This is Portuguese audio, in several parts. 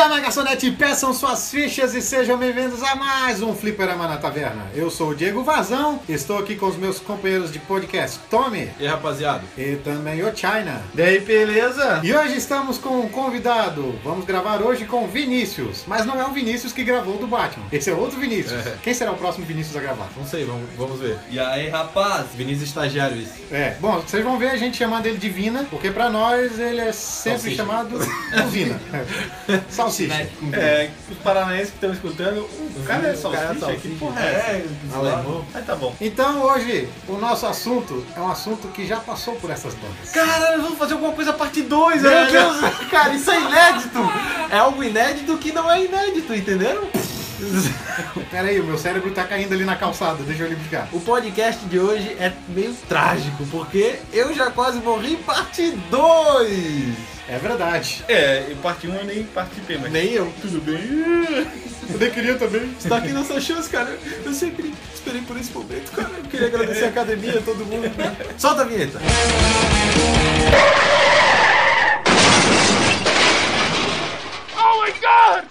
Chama a garçonete, peçam suas fichas e sejam bem-vindos a mais um Fliperama na Taverna. Eu sou o Diego Vazão, estou aqui com os meus companheiros de podcast, Tommy E aí, rapaziada? e também o China. Daí, beleza? E hoje estamos com um convidado. Vamos gravar hoje com Vinícius, mas não é o Vinícius que gravou do Batman. Esse é outro Vinícius. É. Quem será o próximo Vinícius a gravar? Não sei, vamos, vamos ver. E aí, rapaz? Vinícius Estagiário, isso. É, bom, vocês vão ver a gente chamando ele de Vina, porque pra nós ele é sempre Salsicha. chamado do Vina. Salsicha. Né? É, os paranaenses que estão escutando, o cara é O salsicha, cara é salsicha. que porra é? É. Mas tá bom. Então hoje o nosso assunto é um assunto que já passou por essas bandas. Caralho, vamos fazer alguma coisa parte 2, Meu velho. Deus, cara, isso é inédito! É algo inédito que não é inédito, entenderam? Pera aí, o meu cérebro tá caindo ali na calçada, deixa eu ligar. O podcast de hoje é meio trágico, porque eu já quase morri em parte 2! É verdade. É, e parte 1 eu nem participei, mas Nem eu. tudo bem. Eu nem queria também. Está aqui nossa chance, cara. Eu sempre esperei por esse momento, cara. Eu queria agradecer a academia, todo mundo. Solta a vinheta.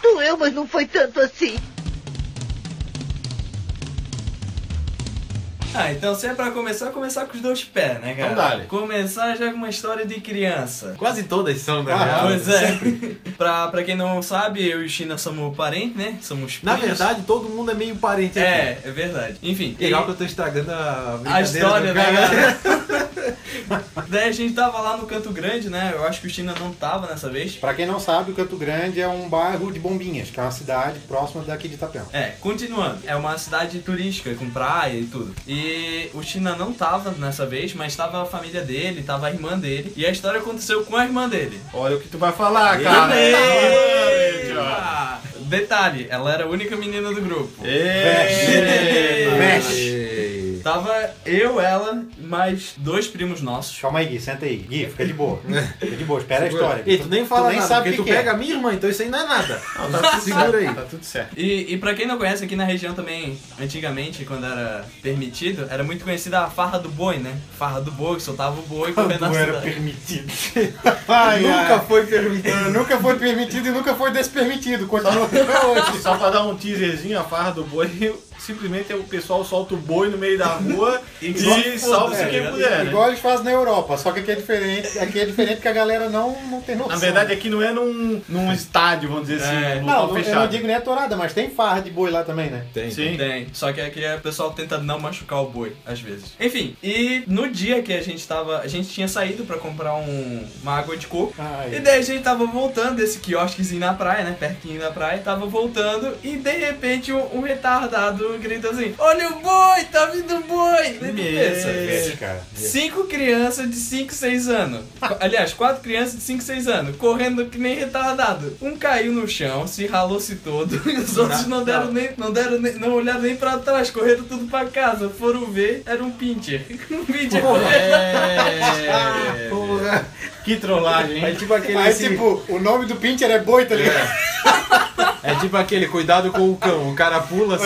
Doeu, mas não foi tanto assim. Ah, então se é pra começar, começar com os dois pés, né, cara? Então. Começar já com uma história de criança. Quase todas são, na Ah, real. Pois é. pra, pra quem não sabe, eu e o China somos parentes, né? Somos Na primos. verdade, todo mundo é meio parente aqui. É, é verdade. Enfim. Legal e- que eu tô estragando a A história, do né, cara. galera? Daí a gente tava lá no Canto Grande, né? Eu acho que o China não tava nessa vez. Pra quem não sabe, o Canto Grande é um bairro de Bombinhas, que é uma cidade próxima daqui de Itapema. É, continuando. É uma cidade turística, com praia e tudo. E o China não tava nessa vez, mas tava a família dele, tava a irmã dele. E a história aconteceu com a irmã dele. Olha o que tu vai falar, cara. Eita! Detalhe, ela era a única menina do grupo. Ei. Mexe. Tava eu, ela, mais dois primos nossos. Calma aí, Gui, senta aí. Gui, fica de boa. Fica de boa, espera a história. E tu nem fala nem nada, sabe porque o tu que que pega é. a minha irmã, então isso aí não é nada. Não, tá tudo Segura aí. certo, Tá tudo certo. E, e pra quem não conhece, aqui na região também, antigamente, quando era permitido, era muito conhecida a farra do boi, né? Farra do boi, que soltava o boi correndo na Não era permitido. Ai, Nunca ai. foi permitido. Nunca foi permitido e nunca foi despermitido. Continua até hoje. Só pra dar um teaserzinho, a farra do boi, simplesmente o pessoal solta o boi no meio da rua e salve-se É, quem puder, né? Igual eles fazem na Europa, só que aqui é diferente. Aqui é diferente porque a galera não, não tem noção. Na verdade, aqui não é num, num estádio, vamos dizer assim, É. num não, não, eu fechado. não digo nem a torada, mas tem farra de boi lá também, né? Tem. Sim. Tem, só que aqui o pessoal tenta não machucar o boi, às vezes. Enfim, e no dia que a gente tava. A gente tinha saído pra comprar um, uma água de coco. Ai. E daí a gente tava voltando desse quiosquezinho na praia, né? Pertinho da praia, tava voltando e de repente um, um retardado grita assim: Olha o boi, tá vindo o boi! Daí tu pensa, Esse, cara. Cinco crianças de 5, 6 anos. Aliás, quatro crianças de 5, 6 anos. Correndo que nem retardado. Um caiu no chão, se ralou-se todo. E os outros não deram nem. Não deram nem. Não olharam nem pra trás. Correram tudo pra casa. Foram ver, era um pincher. Um pincher. É... Porra. Que trollagem, hein? tipo aquele. Aí, assim, tipo, o nome do Pinter é boi, tá ligado? É tipo aquele, cuidado com o cão. O cara pula assim.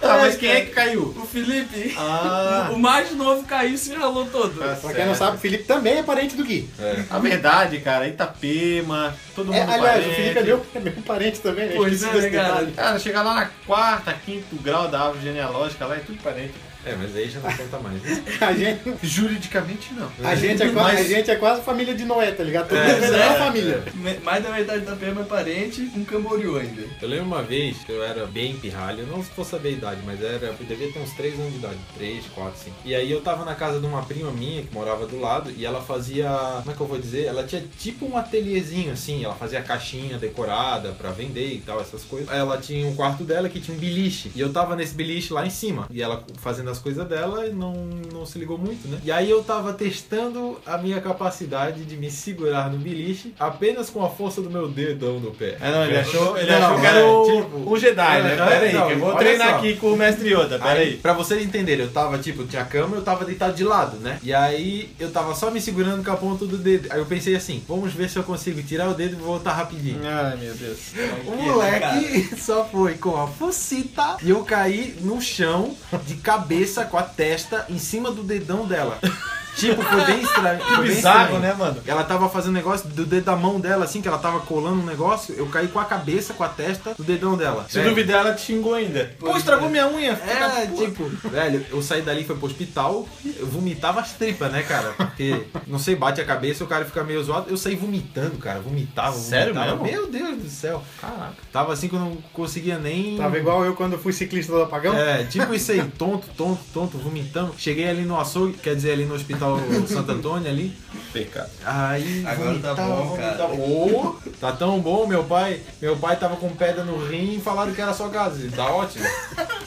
Tá, mas quem é que caiu? O Felipe. Ah, O mais novo caiu e se ralou todo. Tá Pra quem não sabe, o Felipe também é parente do Gui. a verdade, cara, Itapema, todo mundo É, aliás, parente. o Felipe é meu, é meu parente também, né? Pois é, né, cara? Cara, chegar lá na quarta, quinto grau da árvore genealógica lá é tudo parente. É, mas aí já não conta mais. né? A gente, Juridicamente não. a, gente é quase, Mas- a gente é quase família de Noé, tá ligado? Todo É, mundo é, é. uma família. Me- Mais da metade da pema é parente com Camboriú ainda. Eu lembro uma vez que eu era bem pirralho, eu não vou saber a idade, mas era, eu devia ter uns 3 anos de idade, 3, 4, 5. E aí eu tava na casa de uma prima minha que morava do lado e ela fazia, como é que eu vou dizer? Ela tinha tipo um ateliêzinho assim, ela fazia caixinha decorada pra vender e tal, essas coisas. Ela tinha um quarto dela que tinha um beliche e eu tava nesse beliche lá em cima e ela fazendo as coisas dela e não, não se ligou muito, né? E aí eu tava testando a minha capacidade de me segurar no beliche apenas com a força do meu dedão no pé. É, não, ele achou, ele Não, achou que era o, tipo- um Jedi, né? Pera aí, não, que eu vou treinar só. aqui com o mestre Yoda, pera aí. Pra vocês entenderem, eu tava, tipo, tinha cama, eu tava deitado de lado, né? E aí eu tava só me segurando com a ponta do dedo. Aí eu pensei assim, vamos ver se eu consigo tirar o dedo e voltar rapidinho. Ai, meu Deus. O moleque só foi com a focita e eu caí no chão de cabeça com a testa em cima do dedão dela. Tipo, foi bem estranho. Que foi bizarro, estranho. né, mano? Ela tava fazendo negócio do dedo da mão dela, assim, que ela tava colando um negócio. Eu caí com a cabeça, com a testa do dedão dela. Se Velho, duvidar, ela te xingou ainda. Pô, estragou minha unha. É, tipo, velho, eu saí dali, fui pro hospital, eu vomitava as tripas, né, cara? Porque, não sei, bate a cabeça, o cara fica meio zoado. Eu saí vomitando, cara, vomitava, Sério vomitava. mesmo? Meu Deus do céu. Caraca. Tava assim que eu não conseguia nem. Tava igual eu quando fui ciclista do apagão. É, tipo isso aí, tonto, tonto, tonto, vomitando. Cheguei ali no açougue, quer dizer, ali no hospital Santo Antônio ali. Pecado. Aí Agora tá vomitava, bom, cara. Ô, tá tão bom, meu pai. Meu pai tava com pedra no rim e falaram que era só gases. Tá ótimo.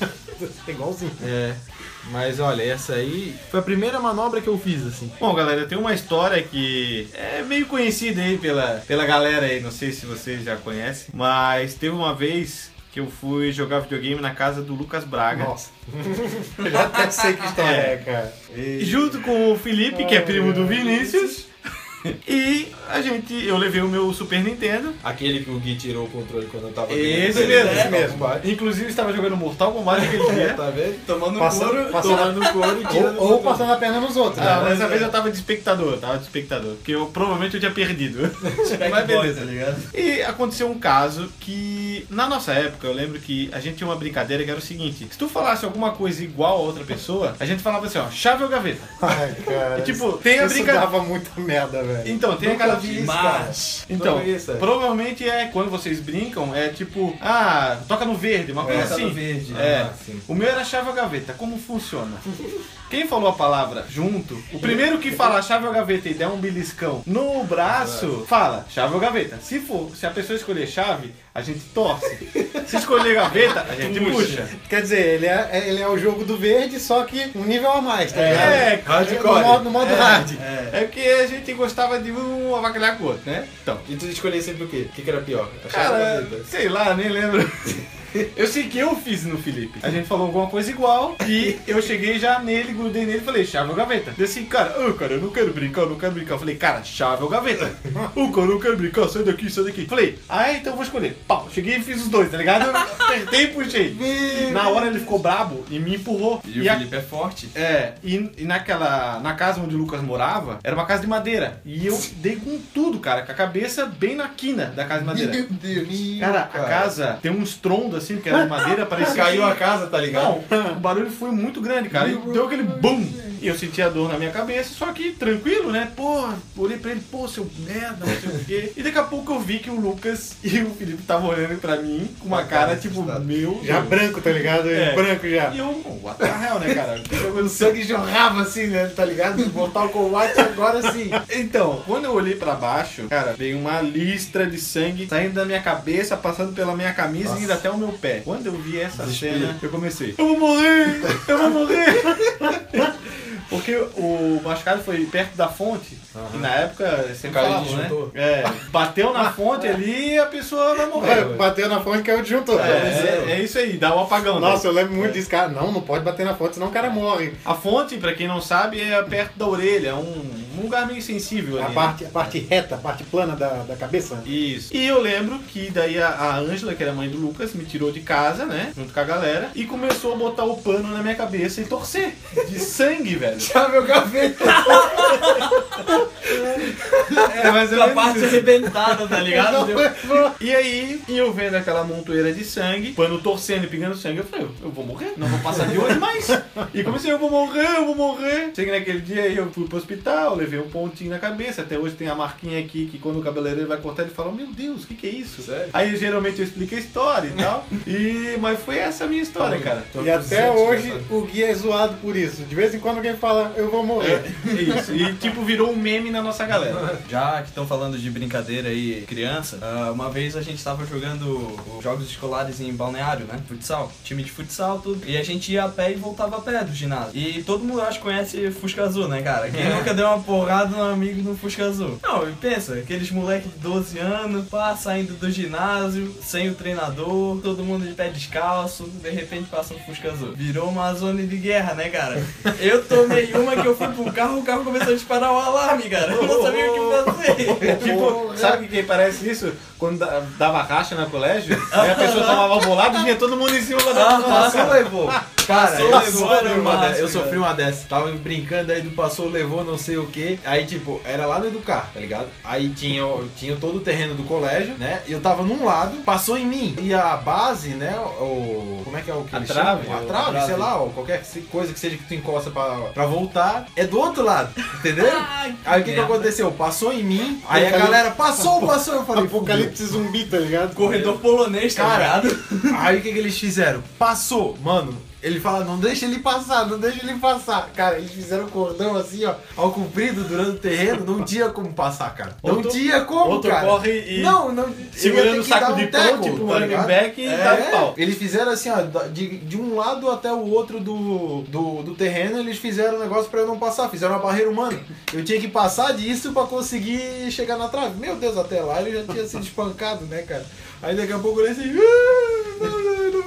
Igualzinho. É. Mas olha, essa aí foi a primeira manobra que eu fiz, assim. Bom, galera, tem uma história que é meio conhecida aí pela, pela galera aí, não sei se vocês já conhecem, mas teve uma vez que eu fui jogar videogame na casa do Lucas Braga. Nossa. Eu já até sei que história é, cara. E junto com o Felipe, que é primo do Vinícius. E a gente, eu levei o meu Super Nintendo. Aquele que o Gui tirou o controle quando eu tava Esse dentro. mesmo, É, esse mesmo. combate. Inclusive estava jogando Mortal Kombat aquele dia. Tá vendo? Tomando Passando, couro. passando, Tomando couro e tirando ou, ou passando a perna nos outros. Ah, né? dessa vez eu tava de espectador, eu tava de espectador. Porque eu provavelmente eu tinha perdido. Mas beleza. tá ligado? E aconteceu um caso que, na nossa época, eu lembro que a gente tinha uma brincadeira que era o seguinte: se tu falasse alguma coisa igual a outra pessoa, a gente falava assim, ó, chave ou gaveta. Ai, cara. E, tipo, tem a isso brinca- dava muita merda, velho. Então, tem Nunca aquela. vi isso, Mas- Então, isso, é. provavelmente é quando vocês brincam, é tipo, ah, toca no verde, uma coisa Toca assim. no verde. É. Ah. O meu era chave ou gaveta. Como funciona? Quem falou a palavra junto, o primeiro que falar chave ou gaveta e der um beliscão no braço, fala chave ou gaveta. Se for, se a pessoa escolher chave, a gente torce. Se escolher gaveta, a gente puxa. Quer dizer, ele é, ele é o jogo do verde, só que um nível a mais, tá ligado? É, No modo, no modo hard. é porque a gente gostava de um avacalhar com o outro, né? Então, E tu escolhia sempre o quê? O que, que era pior? A chave ou gaveta? sei lá, nem lembro. Eu sei que eu fiz no Felipe. A gente falou alguma coisa igual e eu cheguei já nele, grudei nele e falei, chave ou gaveta? Disse assim, cara, ô cara, eu não quero brincar, eu não quero brincar. Eu falei, cara, chave ou gaveta? Ô cara, eu não quero brincar, sai daqui, sai daqui. Falei, ah, então eu vou escolher. Pau, cheguei e fiz os dois, tá ligado? Eu apertei e puxei. Na hora ele ficou brabo e me empurrou. E o a- Felipe é forte. é, e, e naquela. Na casa onde o Lucas morava, era uma casa de madeira. E eu dei com tudo, cara, com a cabeça bem na quina da casa de madeira. Deus. Cara, a casa tem um estrondo assim, que era de madeira, parecia. Caiu a casa, tá ligado? Não, o barulho foi muito grande, cara. E deu aquele BUM! E eu senti a dor na minha cabeça, só que tranquilo, né? Pô, olhei pra ele, pô, seu merda, não sei o quê. E daqui a pouco eu vi que o Lucas e o Felipe estavam olhando pra mim com uma cara tipo, meu. Já Deus. branco, tá ligado? É. Branco já. E eu, what the hell, né, cara? O sangue jorrava assim, né? Tá ligado? Mortal Kombat agora sim. Então, quando eu olhei pra baixo, cara, veio uma listra de sangue saindo da minha cabeça, passando pela minha camisa e indo até o meu pé. Quando eu vi essa cena, eu comecei, eu vou morrer, eu vou morrer. Porque o machucado foi perto da fonte e na época sempre Caiu falavam, né? É, bateu na fonte ali e a pessoa vai morrer. Bateu na fonte que é o disjuntor. É, é, é isso aí, dá um apagão. né? Nossa, eu lembro muito disso, cara. Não, não pode bater na fonte, senão o cara morre. A fonte, pra quem não sabe, é perto da orelha, é um, um lugar meio sensível A ali. né? parte, a parte reta, a parte plana da, da cabeça. Isso. E eu lembro que daí a- a Ângela, que era mãe do Lucas, me tirou de casa, né? Junto com a galera. E começou a botar o pano na minha cabeça e torcer. De sangue, velho. Chave ou gaveta? É, mas A parte arrebentada, tá ligado? E aí, e eu vendo aquela montoeira de sangue, pano torcendo e pingando sangue, eu falei, eu vou morrer, não vou passar de hoje mais. E comecei, eu vou morrer, eu vou morrer. Cheguei naquele dia aí, eu fui pro hospital, levei um pontinho na cabeça, até hoje tem a marquinha aqui que quando o cabeleireiro vai cortar, ele fala, meu Deus, o que que é isso? Sério? Aí geralmente eu explico a história e tal. E, mas foi essa a minha história, cara. E até hoje o guia é zoado por isso. De vez em quando alguém fala, eu vou morrer. É isso. E tipo, virou um meme na nossa galera. Já que estão falando de brincadeira aí, criança, ah, uma vez a gente tava jogando os jogos escolares em balneário, né? Futsal. Time de futsal, tudo. E a gente ia a pé e voltava a pé do ginásio. E todo mundo, acho, conhece Fusca Azul, né, cara? Quem nunca deu uma porrada no amigo no Fusca Azul? Não, e pensa, aqueles moleques de 12 anos, pá, saindo do ginásio, sem o treinador, todo mundo de pé descalço, de repente passa um Fusca Azul. Virou uma zona de guerra, né, cara? Eu tomei uma que eu fui pro carro, o carro começou a disparar o alarme, cara. Eu não sabia o que fazer. Tipo, sabe o que parece isso? Quando da- dava racha no colégio, aí a pessoa tomava bolado e vinha todo mundo em cima da Ah, Passou, levou. Cara, Passou, eu levou, sofri era uma. Eu sofri uma dessas. Tava brincando, aí não passou, levou não sei o que. Aí, tipo, era lá no Educar, tá ligado? Aí tinha, tinha todo o terreno do colégio, né? E eu tava num lado, passou em mim. E a base, né? O. Como é que é o que A eles trave, chamam? A trave, trave. sei lá, ou qualquer coisa que seja que tu encosta pra, pra voltar, é do outro lado, entendeu? Aí o que, que merda. aconteceu? Passou em mim, aí a galera passou, passou. Eu falei, fudeu. Apocalipse zumbi, tá ligado? Corredor polonês, tá Cara, ligado? Aí o que, que eles fizeram? Passou, mano. Ele fala, não deixa ele passar, não deixa ele passar. Cara, eles fizeram um cordão assim, ó, ao comprido durante o terreno, não tinha como passar, cara. Não Outro- tinha como, outro cara. corre e- Não, não. Segurando ele o saco um de pão, tipo tá running back e É, dá pau. Eles fizeram assim, ó, de, de um lado até o outro do, do, do terreno, eles fizeram um negócio pra eu não passar, fizeram uma barreira humana. Eu tinha que passar disso pra conseguir chegar na trave. Meu Deus, até lá ele já tinha sido espancado, né, cara? Aí daqui a pouco eu olhei assim, "Ah, não, não, não vou conseguir.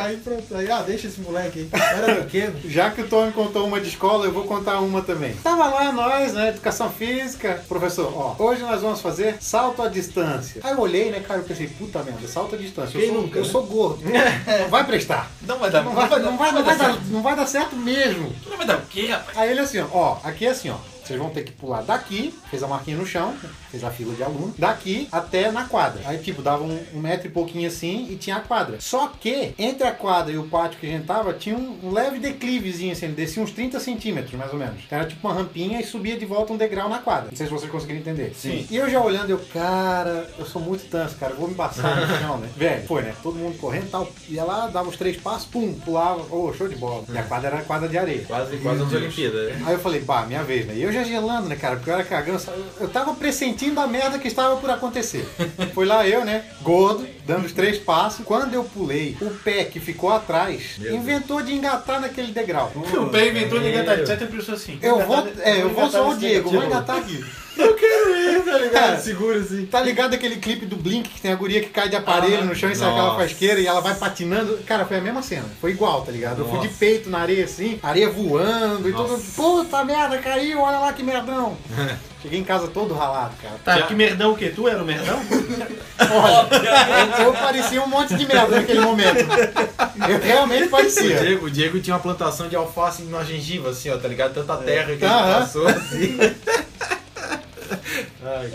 Aí pronto, aí, ah, deixa esse moleque aí. Era pequeno. Já que o Tony contou uma de escola, eu vou contar uma também. Tava lá nós, né, educação física. Professor, ó, hoje nós vamos fazer salto à distância. Aí eu olhei, né, cara, eu pensei, puta merda, salto à distância. Eu, Quem sou, nunca, eu né? sou gordo. Não vai prestar. Não vai dar, Não vai, não vai, não vai dar, não vai dar certo mesmo. Não vai dar o quê, rapaz? Aí ele assim, ó, ó, aqui é assim, ó. Vocês vão ter que pular daqui, fez a marquinha no chão, fez a fila de aluno, daqui até na quadra. Aí, tipo, dava um, um metro e pouquinho assim e tinha a quadra. Só que, entre a quadra e o pátio que a gente tava, tinha um, um leve declivezinho, assim, ele descia uns 30 centímetros, mais ou menos. Então, era tipo uma rampinha e subia de volta um degrau na quadra. Não sei se vocês conseguiram entender. Sim. E eu já olhando, eu, cara, eu sou muito tanso, cara, vou me passar no chão, né? Velho, foi, né? Todo mundo correndo e tal. Ia lá, dava os três passos, pum, pulava. Ô, show de bola. E a quadra era a quadra de areia. Quase, quase nas Olimpíadas, né? Aí eu falei, bah, minha vez, né? E eu já gelando, né, cara? Porque eu era cagão. sabe? Eu tava pressentindo a merda que estava por acontecer. Foi lá eu, né? Gordo, dando os três passos. Quando eu pulei, o pé que ficou atrás Meu inventou de engatar naquele degrau. O pé inventou de engatar certo pensou assim. Eu vou, é, eu vou só o Diego, vou engatar aqui. Eu quero ir, tá ligado? Cara, Segura assim. Tá ligado aquele clipe do Blink que tem a guria que cai de aparelho Ah, no chão e sai aquela nossa. fasqueira e ela vai patinando? Cara, foi a mesma cena. Foi igual, tá ligado? Eu fui de Nossa. peito na areia assim, areia voando e tudo. Nossa. Puta merda, caiu, olha lá que merdão. Cheguei em casa todo ralado, cara. Tá, Já- que merdão o quê? Tu era o merdão? Olha, eu parecia um monte de merda naquele momento. Eu realmente O parecia. Diego, o Diego tinha uma plantação de alface na gengiva, assim, ó, tá ligado? Tanta terra que ele passou, assim.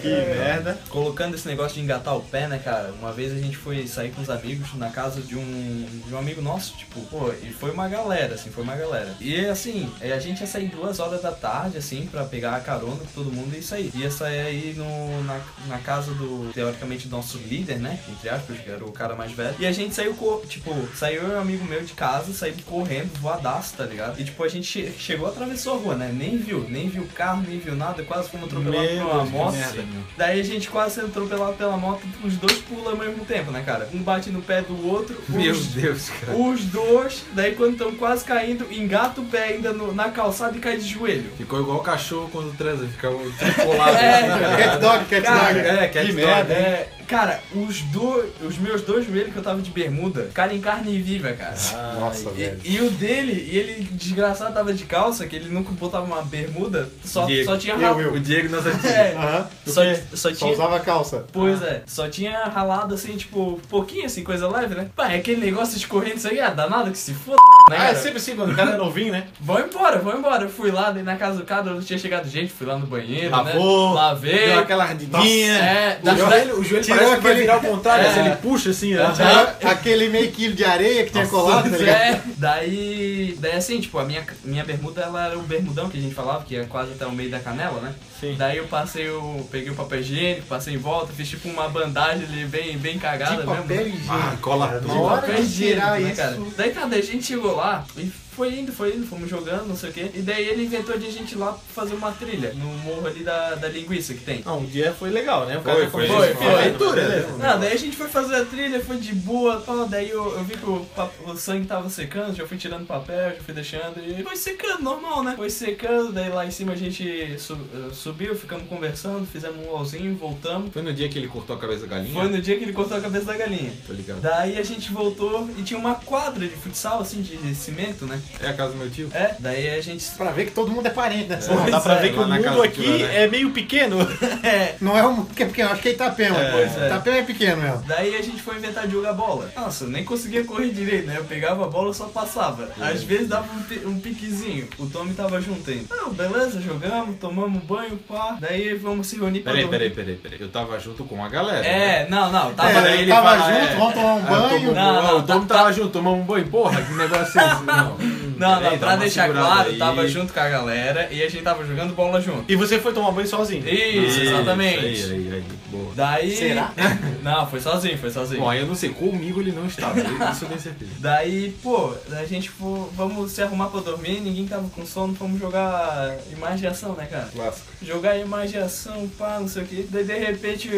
que merda. Colocando esse negócio de engatar o pé, né, cara? Uma vez a gente foi sair com os amigos na casa de um, de um amigo nosso, tipo, pô, e foi uma galera, assim, foi uma galera. E assim, é, a gente ia sair duas horas da tarde, assim, pra pegar a carona com todo mundo e sair. Ia sair aí no, na, na casa do, teoricamente, nosso líder, né? Entre aspas, que era o cara mais velho. E a gente saiu, tipo, saiu eu e um amigo meu de casa, saímos correndo, voadaço, tá ligado? E tipo, a gente che- chegou, atravessou a rua, né? Nem viu, nem viu o carro, nem viu nada, quase fomos atropelados por uma moto. Merda. Daí a gente quase sendo atropelado pela moto, os dois pulam ao mesmo tempo, né, cara? Um bate no pé do outro, Meu os, Deus, cara. os dois, daí quando estão quase caindo, engata o pé ainda no- na calçada e cai de joelho. Ficou igual o cachorro quando transa, fica o tricolado. É. Cat dog, cat Cara, dog. É, cat Que dog. É, cara, os dois, os meus dois joelhos que eu tava de bermuda, ficaram em carne viva, cara. Nossa, E, velho. e o dele, e ele desgraçado tava de calça, que ele nunca botava uma bermuda, só, Diego. só tinha ralado. O Diego nas antigas. É, Aham. só, só Só tinha. usava calça. Pois é, só tinha ralado assim, tipo, pouquinho assim, coisa leve, né? Pá, é aquele negócio de corrente, isso aí, ah, danado que se foda, né, Ah, é cara? sempre assim, quando o cara é novinho, né? Vão embora, vão embora. Eu fui lá, daí na casa do cara, não tinha chegado gente, fui lá no banheiro, Lavou, né? Lavei. Deu aquela ardidinha. É, O da, joelho, o joelho Tirou parece que vai aquele- virar ao contrário, É. assim, ele puxa assim? Aham. Aquele meio quilo de areia que tinha Nossa, colado, tá ligado? É, daí, daí assim, tipo, a minha, minha bermuda, ela era o bermudão que a gente falava, que é quase até o meio da canela, né? Sim. Daí eu passei o, peguei o papel higiênico, passei em volta, fiz tipo uma bandagem ali bem, bem cagada De mesmo. papel higiênico. Ah, cola tudo. Na hora papel de tirar higiênico, né, isso. cara? Daí, cara, daí a gente chegou lá e foi indo, foi indo, fomos jogando, não sei o quê. E daí ele inventou de a gente ir lá fazer uma trilha no morro ali da, da linguiça que tem. Não, um dia foi legal, né? O Foi, já foi, foi, foi. Aventura, mas né? beleza. Não, daí a gente foi fazer a trilha, foi de boa, tal, daí eu, eu vi que o, o sangue tava secando, já fui tirando papel, já fui deixando e foi secando, normal, né? Foi secando, daí lá em cima a gente su- eh, subiu, ficamos conversando, fizemos um LOLzinho, voltamos. Foi no dia que ele cortou a cabeça da galinha? Foi no dia que ele cortou a cabeça da galinha. Tô ligado. Daí a gente voltou e tinha uma quadra de futsal, assim, de cimento, né? É a casa do meu tio? É, daí a gente. Pra ver que todo mundo é parente, né? Pô, dá pra é, ver que lá o mundo do aqui tio, né? é meio pequeno. É. Não é um que é pequeno, acho que é Itapema. Pois é. Itapema é pequeno mesmo. Daí a gente foi inventar de jogar bola. Nossa, eu nem conseguia correr direito, né? Eu pegava a bola e só passava. Às vezes dava um, um piquezinho. O Tommy tava junto ainda. Não, beleza, jogamos, tomamos banho, pá. Daí vamos se reunir pra Peraí, dormir. peraí, peraí, peraí. Eu tava junto com a galera. né? É, não, não, tava. É, ele tava fala, junto, é. vamos tomar um Ah, banho. Não, não, o Tom tá- tava junto, tomamos um banho. Porra, que negócio é esse? Não, Não, Peraí, não, dá pra deixar claro, aí. tava junto com a galera e a gente tava jogando bola junto. E você foi tomar banho sozinho. Isso, exatamente. Aí, aí, aí. Boa. Daí. Será? Não, foi sozinho, foi sozinho. Bom, aí eu não sei, comigo ele não estava, isso eu tenho certeza. Daí, pô, a gente foi, vamos se arrumar pra dormir, ninguém tava com sono, vamos jogar imagem de ação, né, cara? Clássico. Jogar imagem de ação, pá, não sei o que. Daí de repente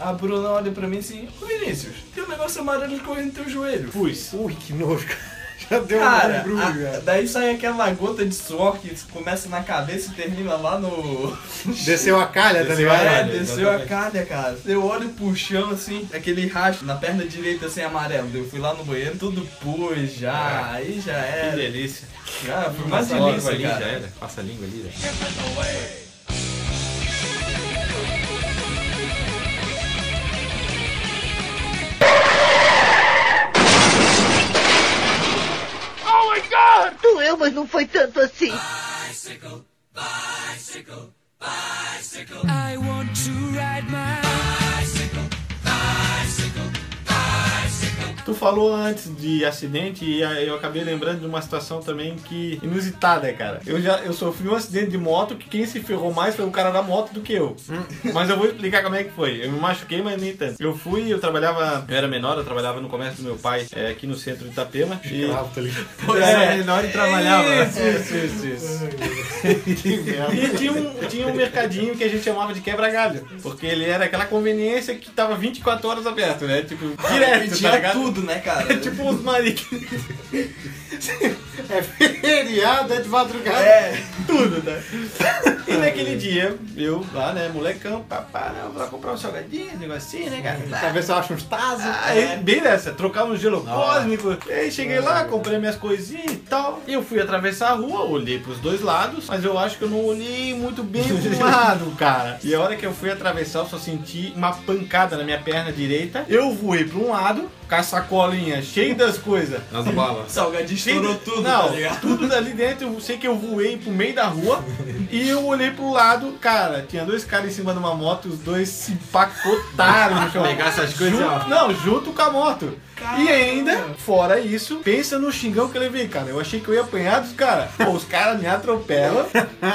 a Bruna olha pra mim assim, ô Vinícius, tem um negócio amarelo correndo no teu joelho. Pus. Ui, que nojo, cara. Já deu Cara, um embrulho, a- cara. daí sai aquela gota de suor que começa na cabeça e termina lá no. Desceu a calha, tá Desceu a ligado? É, desceu a calha, cara. Eu olho pro chão assim, aquele racho na perna direita assim amarelo. Eu fui lá no banheiro, tudo pus já, aí já Que era. delícia. Cara, foi mais Passa a língua delícia, ali, já cara. era. Passa a língua ali, já. Doeu, mas não foi tanto assim. I want to ride my Tu falou antes de acidente e eu acabei lembrando de uma situação também que inusitada, cara. Eu já eu sofri um acidente de moto que quem se ferrou mais foi o cara da moto do que eu. mas eu vou explicar como é que foi. Eu me machuquei, mas nem tanto. Eu fui, eu trabalhava, eu era menor, eu trabalhava no comércio do meu pai, é, aqui no centro de Itapema. E... Escravo, tá ligado? Era é. menor e trabalhava. Isso, isso, isso, isso. E tinha um, tinha um mercadinho que a gente chamava de quebra-galho. Porque ele era aquela conveniência que tava 24 horas aberto, né? Tipo, direto, tá ligado? tudo, né, cara? É tipo uns maridos. É feriado, é de madrugada. É. tudo, né? E naquele dia, eu lá, né, molecão, papá, né, vou lá comprar um salgadinho, um negocinho, né, cara? Ver se eu acho uns tazos. Aí, bem nessa, trocar um gelo cósmico. E aí cheguei lá, comprei minhas coisinhas e tal. E eu fui atravessar a rua, olhei pros dois lados, mas eu acho que eu não olhei muito bem pro lado, cara. E a hora que eu fui atravessar, eu só senti uma pancada na minha perna direita. Eu voei pra um lado, com a sacolinha cheia das coisas. Nas balas. Salgadinho estourou tudo, Não, tá tudo dali dentro, eu sei que eu voei pro meio da rua e eu olhei pro lado, cara, tinha dois caras em cima de uma moto, os dois se empacotaram no chão. Pegar essas coisas, Junto-. Não, junto com a moto. E ainda, fora isso, pensa no xingão que eu levei, cara. Eu achei que eu ia apanhar dos caras. Pô, os caras me atropelam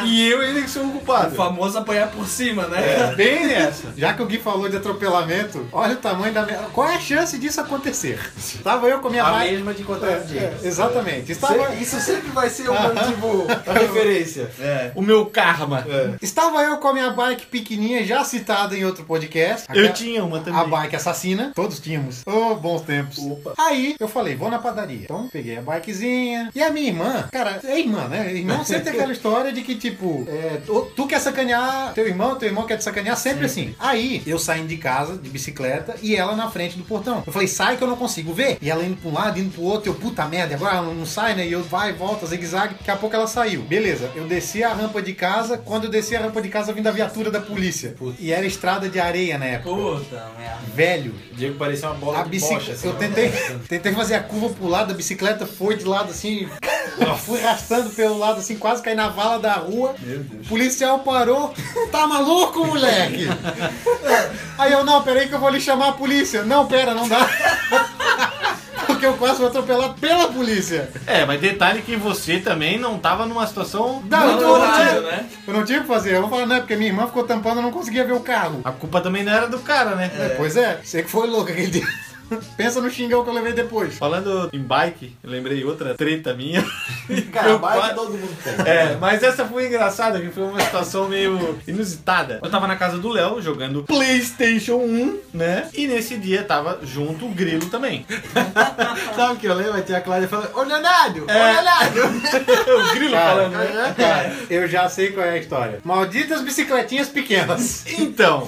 e eu ainda que sou o O culpado. famoso apanhar por cima, né? É, bem nessa. Já que o Gui falou de atropelamento, olha o tamanho da minha. Qual é a chance disso acontecer? Estava eu com a minha A bike. mesma de encontrar É, o é, exatamente. Estava, Isso sempre vai ser um motivo, a referência. É. O meu karma. estava eu com a minha bike pequenininha, já citada em outro podcast. Eu Aquela- tinha uma também. A bike assassina, todos tínhamos. Oh, bons tempos. Aí eu falei, vou na padaria. Então peguei a bikezinha. E a minha irmã, cara, é irmã, né? Irmão sempre tem aquela história de que, tipo, é, tu, tu quer sacanear teu irmão, teu irmão quer te sacanear, sempre assim. Aí eu saindo de casa, de bicicleta, e ela na frente do portão. Eu falei, sai que eu não consigo ver. E ela indo pra um lado, indo pro outro, eu, puta merda, agora ela não sai, né? E eu vai, volta, zigue-zague. Daqui a pouco ela saiu. Beleza, eu desci a rampa de casa. Quando eu desci a rampa de casa, vindo a viatura da polícia. E era estrada de areia na época. Puta merda. Velho, O Diego parecia uma bola a de bicicleta. bocha, assim, eu ó. Tentei, tentei fazer a curva pro lado, a bicicleta foi de lado assim. fui arrastando pelo lado assim, quase caí na vala da rua. O policial parou. Tá maluco, moleque? Aí eu, não, peraí que eu vou lhe chamar a polícia. Não, pera, não dá. Porque eu quase fui atropelado pela polícia. É, mas detalhe que você também não tava numa situação. Não, então eu não tinha- né? Eu não tinha o que fazer. Eu vou falar, não, é porque minha irmã ficou tampando, eu não conseguia ver o carro. A culpa também não era do cara, né? É, Pois é, você que foi louco aquele dia. Pensa no xingão que eu levei depois. Falando em bike, eu lembrei outra treta minha. Cara, bike quase- todo mundo tem. É, mas essa foi engraçada, que foi uma situação meio inusitada. Eu tava na casa do Léo jogando PlayStation 1, né? E nesse dia tava junto o Grilo também. Sabe o que eu lembro? A tia Cláudia falando, ô Leonardo, ô É. Leonardo. o Grilo Cara, falando, né? Cara, eu já sei qual é a história. Malditas bicicletinhas pequenas. Então,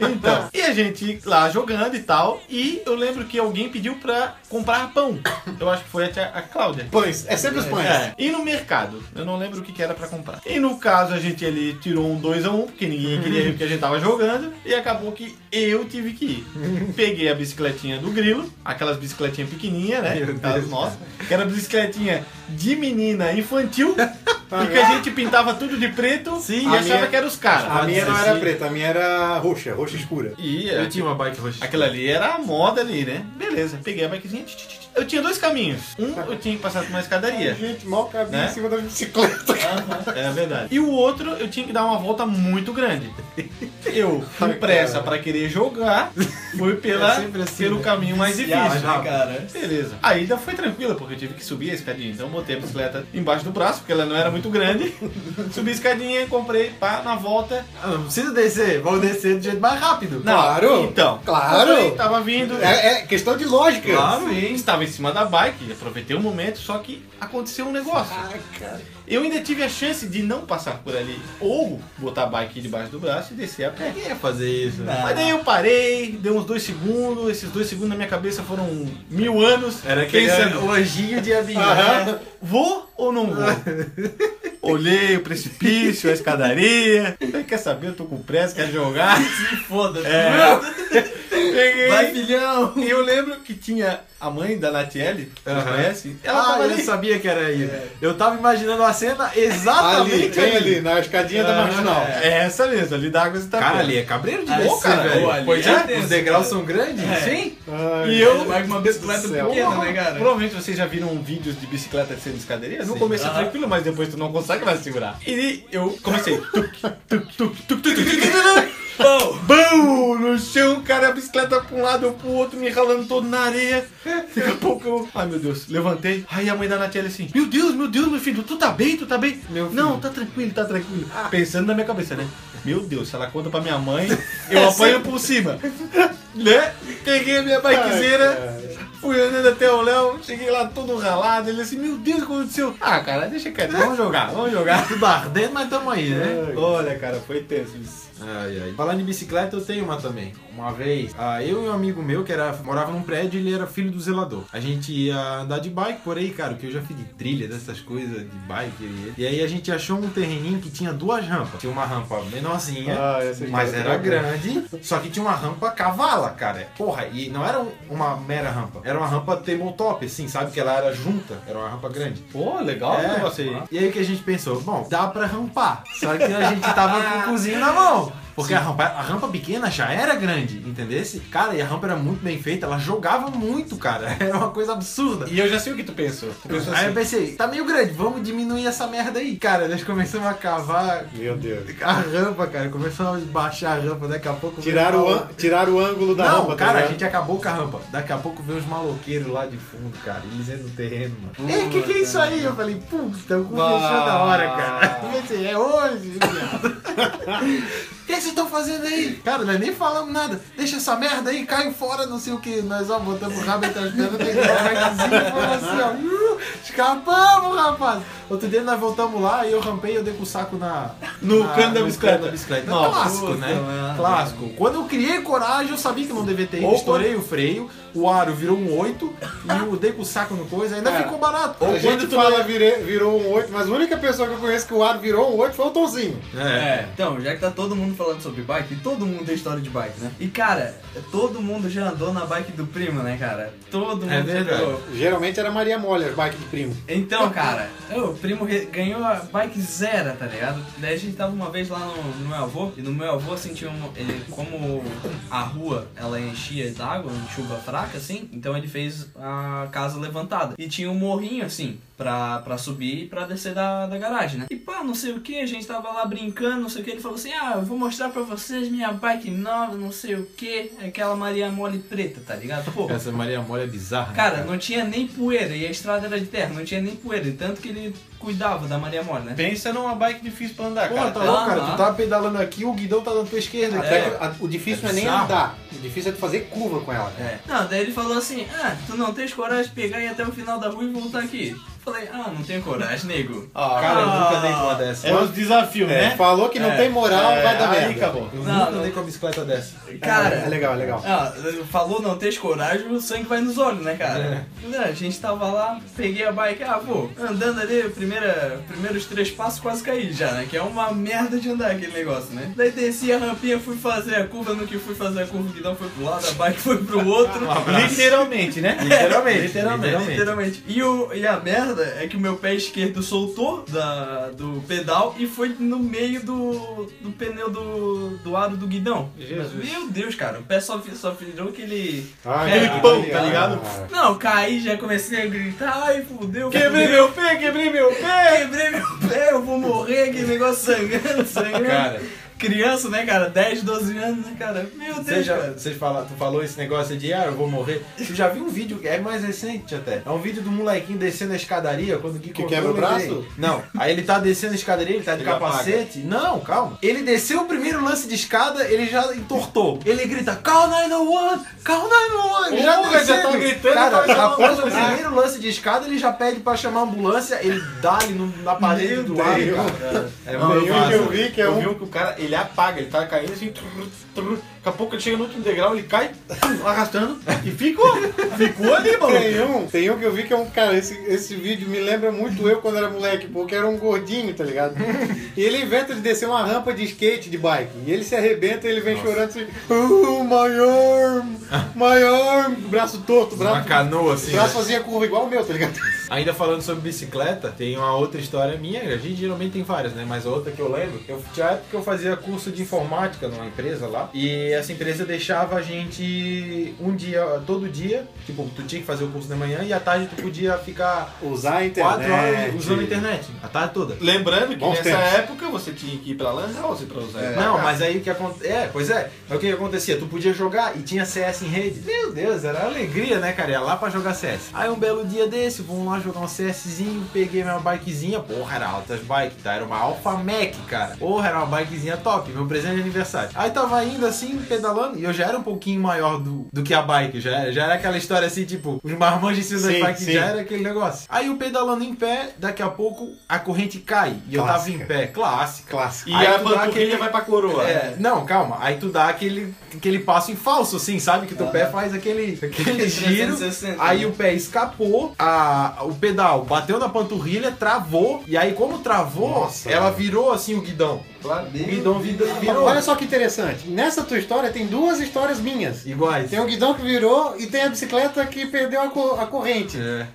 então. E a gente lá jogando e tal. E eu lembro lembro que alguém pediu pra comprar pão. Eu acho que foi a, tia- a Cláudia. Pães, é sempre os pães. É, e no mercado, eu não lembro o que, que era pra comprar. E no caso, a gente ali tirou um 2x1, porque ninguém queria ir porque a gente tava jogando, e acabou que eu tive que ir. Peguei a bicicletinha do Grilo, aquelas bicicletinhas pequenininhas, né? Meu Aquelas Deus, nossas, que era bicicletinha de menina infantil, e que a gente pintava tudo de preto Sim, e a achava minha- que era os caras. A minha não era preta, a minha era roxa, roxa escura. E Eu tinha uma bike roxa. Aquela ali era a moda ali, né? Beleza, peguei a bikezinha. tch, tch, tch. Eu tinha dois caminhos. Um, eu tinha que passar por uma escadaria. Gente, mal cabia Né? em cima da bicicleta. É verdade. E o outro, eu tinha que dar uma volta muito grande. Eu, com pressa pra querer jogar, fui pela, É assim, pelo né? caminho mais difícil. Né, cara? Beleza. A ida foi tranquila, porque eu tive que subir a escadinha. Então eu botei a bicicleta embaixo do braço, porque ela não era muito grande. Subi a escadinha, comprei, pá, na volta. Ah, não precisa descer, vou descer do jeito mais rápido. Não, Claro. Então, Claro. comprei, tava vindo. É, é questão de lógica. Claro. Sim, estava em cima da bike, aproveitei o momento, só que aconteceu um negócio. Cara. Eu ainda tive a chance de não passar por ali, ou botar a bike debaixo do braço e descer a pé. Quem ia fazer isso? Não. Mas daí eu parei, dei uns dois segundos, esses dois segundos na minha cabeça foram mil anos. Era aquele pensando, o anjinho de. Aham. né? vou ou não vou? Olhei o precipício, a escadaria. Quer saber? Eu tô com pressa, quero jogar. Se foda. É. Peguei. Vai, filhão. E eu lembro que tinha a mãe da Natiele, Aham. conhece? Ela ah, tava eu ali. sabia que era aí. Eu tava imaginando a cena exatamente Ali, bem ali, na escadinha da marginal. É essa mesmo, ali da água você tá Cara, ali é cabreiro de Ah, esse é, velho. ali Pois é é, os degraus são grandes. É. Sim. Ai, E eu- Vai com uma bicicleta pequena, né, cara? Provavelmente vocês já viram vídeos de bicicleta sendo escadaria. No começo é tranquilo, mas depois tu não consegue mais segurar. E eu comecei. Tuc, tuc, tuc, tuc, tuc, tuc, tuc, tuc. Pô, Bum! No chão, cara, a bicicleta pra um lado, eu pro outro, me ralando todo na areia. Daqui a pouco eu. Ai meu Deus, levantei. Aí a mãe da Natiele assim: Meu Deus, meu Deus, meu filho, tu tá bem? Tu tá bem? Não, tá tranquilo, tá tranquilo. Pensando na minha cabeça, né? Meu Deus, se ela conta pra minha mãe, eu apanho por cima. Né? Peguei a minha bikezeira. Fui andando até o Léo, cheguei lá todo ralado. Ele assim, meu Deus, o que aconteceu? Ah, cara, deixa quieto, vamos jogar, vamos jogar. Tudo ardendo, mas tamo aí, né? Olha, cara, foi tenso isso. Ai, ai. Falando em bicicleta, eu tenho uma também. Uma vez, ah, eu e um amigo meu que era, morava num prédio, ele era filho do zelador. A gente ia andar de bike por aí, cara, que eu já fiz de trilha, dessas coisas de bike. E, aí a gente achou um terreninho que tinha duas rampas. Tinha uma rampa menorzinha, Ah, mas era grande, só que tinha uma rampa cavala, cara. Porra, e não era um- uma mera rampa, era uma rampa tabletop, assim, sabe? Que ela era junta, era uma rampa grande. Pô, legal o É. negócio aí. E aí o que a gente pensou? Bom, dá pra rampar. Só que a gente tava com o cozinho na mão. Porque a rampa, a rampa pequena já era grande, entendesse? Cara, e a rampa era muito bem feita, ela jogava muito, cara. Era uma coisa absurda. E eu já sei o que tu pensou. Tu pensou Aí eu assim. pensei, tá meio grande, vamos diminuir essa merda aí. Cara, nós começamos a cavar Meu Deus. a rampa, cara. Começamos a baixar a rampa, daqui a pouco... Tiraram o, an- tiraram o ângulo da Não, rampa, tá cara, a ligado? gente acabou com a rampa. Daqui a pouco veio os maloqueiros lá de fundo, cara. Eles entram no terreno, mano. Ei, que que é isso aí? Eu falei, puta, o cu fechou da hora, cara. Eu pensei, é hoje, viado. O que vocês estão fazendo aí? Cara, nós nem falamos nada. Deixa essa merda aí, caiu fora, não sei o que. Nós, ó, botamos o rabo entre as pernas, pegamos o e falamos assim, ó. "Uh, escapamos, rapaz. Outro dia nós voltamos lá e eu rampei e eu dei com o saco na... No na- cano da bicicleta. da bicicleta. Nossa, Clássico, puta, né? mano. Clássico. Quando eu criei coragem, eu sabia que não devia ter ido. Ou Estourei o freio, o aro virou um 8 e eu dei com o saco no coisa, ainda Cara, ficou barato. A Ou gente quando tu fala virei- virou um 8, mas a única pessoa que eu conheço que o aro virou um 8 foi o Tonzinho. É, então, já que tá todo mundo falando sobre bike, todo mundo tem história de bike, né? E cara, todo mundo já andou na bike do primo, né, cara? Todo mundo É já verdade. pegou. Geralmente era Maria Mole, as bikes de primo. Então, cara, o primo ganhou a bike zero, tá ligado? Daí a gente tava uma vez lá no, no meu avô, e no meu avô, assim, tinha um, ele, como a rua, ela enchia d'água, em chuva fraca, assim, então ele fez a casa levantada. E tinha um morrinho, assim, pra, pra subir e pra descer da, da garagem, né? E pá, não sei o que, a gente tava lá brincando, não sei o que, ele falou assim, ah, eu vou mostrar pra vocês minha bike nova, não sei o que, aquela Maria Mole preta, tá ligado? Pô, Essa Maria Mole é bizarra. né, Cara, não tinha nem poeira e a estrada era de terra, não tinha nem poeira, e tanto que ele cuidava da Maria Mole, né? Pensa numa bike difícil pra andar, Pô, cara. tá louco, cara. Tu tá pedalando aqui, o guidão tá dando pra esquerda. Até É. que a- o difícil É não é nem bizarro. andar, o difícil é tu fazer curva com ela. É. Não, daí ele falou assim, ah, tu não tens coragem de pegar e ir até o final da rua e voltar aqui. Falei, ah, não tenho coragem, nego. Cara, eu nunca dei com uma dessa. É os desafios, né? Falou que não É. tem moral, vai dar aí merda. acabou. Eu Não, nunca não. andei com a bicicleta dessa. Cara, É legal, é legal. Ah, falou não ter coragem, o sangue vai nos olhos, né, cara? É. A gente tava lá, peguei a bike, ah, pô, andando ali, primeira, primeiros três passos quase caí já, né? Que é uma merda de andar aquele negócio, né? Daí desci a rampinha, fui fazer a curva, no que fui fazer a curva, o guidão foi pro lado, a bike foi pro outro. Literalmente, né? Literalmente, Literalmente. literalmente. E, o, e a merda é que o meu pé esquerdo soltou da, do pedal e foi no meio do, do pneu do, do aro do guidão. Jesus. Meu Deus, cara, o pé só, só virou aquele. Ai, Aquele cara, pão, tá ligado? Não, caí, já comecei a gritar, ai fudeu. Quebrei fudeu, meu pé, quebrei meu pé! Quebrei meu pé, eu vou morrer, aquele negócio sangrando, sangrando. Cara, Criança, né, cara? 10, 12 anos, né, cara? Meu Deus, Você já, cara. você fala, tu falou esse negócio de ah, eu vou morrer. Eu já vi um vídeo, é mais recente até. É um vídeo do molequinho descendo a escadaria quando o Gui Que quebra o eu braço? Não. Aí ele tá descendo a escadaria, ele tá de Ele capacete. Não, calma. Ele desceu o primeiro lance de escada, ele já entortou. Ele grita, Call 911! Call 911! Ele já Porra, já descendo. tá gritando, Cara, tá após o primeiro lance de escada, ele já pede pra chamar a ambulância, ele dá ali no- na parede Meu do lado, Deus. cara. É um que massa. eu vi que é eu um vi um que o cara, ele apaga, ele tá caindo assim, daqui a pouco ele chega no último degrau, ele cai, arrastando, e ficou, ficou ali, mano. Tem um, tem um que eu vi que é um cara, esse, esse vídeo me lembra muito eu quando era moleque, porque era um gordinho, tá ligado? E ele inventa de descer uma rampa de skate, de bike. E ele se arrebenta e ele vem chorando assim, oh, my arm, my arm, braço torto, Uma braço, canoa assim. braço né? fazia curva igual o meu, tá ligado? Ainda falando sobre bicicleta, tem uma outra história minha, a gente geralmente tem várias, né? Mas a outra que eu lembro, eu tinha época que eu fazia curso de informática numa empresa lá, e essa empresa deixava a gente um dia, todo dia, tipo, tu tinha que fazer o curso de manhã e à tarde tu podia ficar Usar a internet. quatro horas usando a internet, a tarde toda. Lembrando que Bons nessa tempos. época você tinha que ir pra Lan House pra usar. É. Não, mas aí o que acontecia. É, pois é. Mas o que acontecia? Tu podia jogar e tinha CS em rede. Meu Deus, era alegria, né, cara? Ia lá pra jogar CS. Aí um belo dia desse, vamos lá jogar um CSzinho, peguei minha bikezinha. Porra, era altas bike, tá? Era uma Alpha Mac, cara. Porra, era uma bikezinha top, meu presente de aniversário. Aí tava indo assim, pedalando, e eu já era um pouquinho maior do, do que a bike. Já, já era aquela história assim, tipo, os marmanjos em cima das bikes já era aquele negócio. Aí eu pedalando em pé, daqui a pouco a corrente cai. E eu tava em pé, clássica. Clássico. E Aí a tu dá panturrilha aquele- vai pra coroa. É, não, calma. Aí tu dá aquele, aquele passo em falso, assim, sabe? Que teu pé faz aquele, aquele giro. 360, Aí o pé escapou, a, o pedal bateu na panturrilha, travou. E aí, como travou, Nossa, ela mano. virou assim o guidão. O guidão vida- virou. Olha só que interessante. Nessa tua história tem duas histórias minhas. Iguais. Tem o guidão que virou e tem a bicicleta que perdeu a, co- a corrente. É,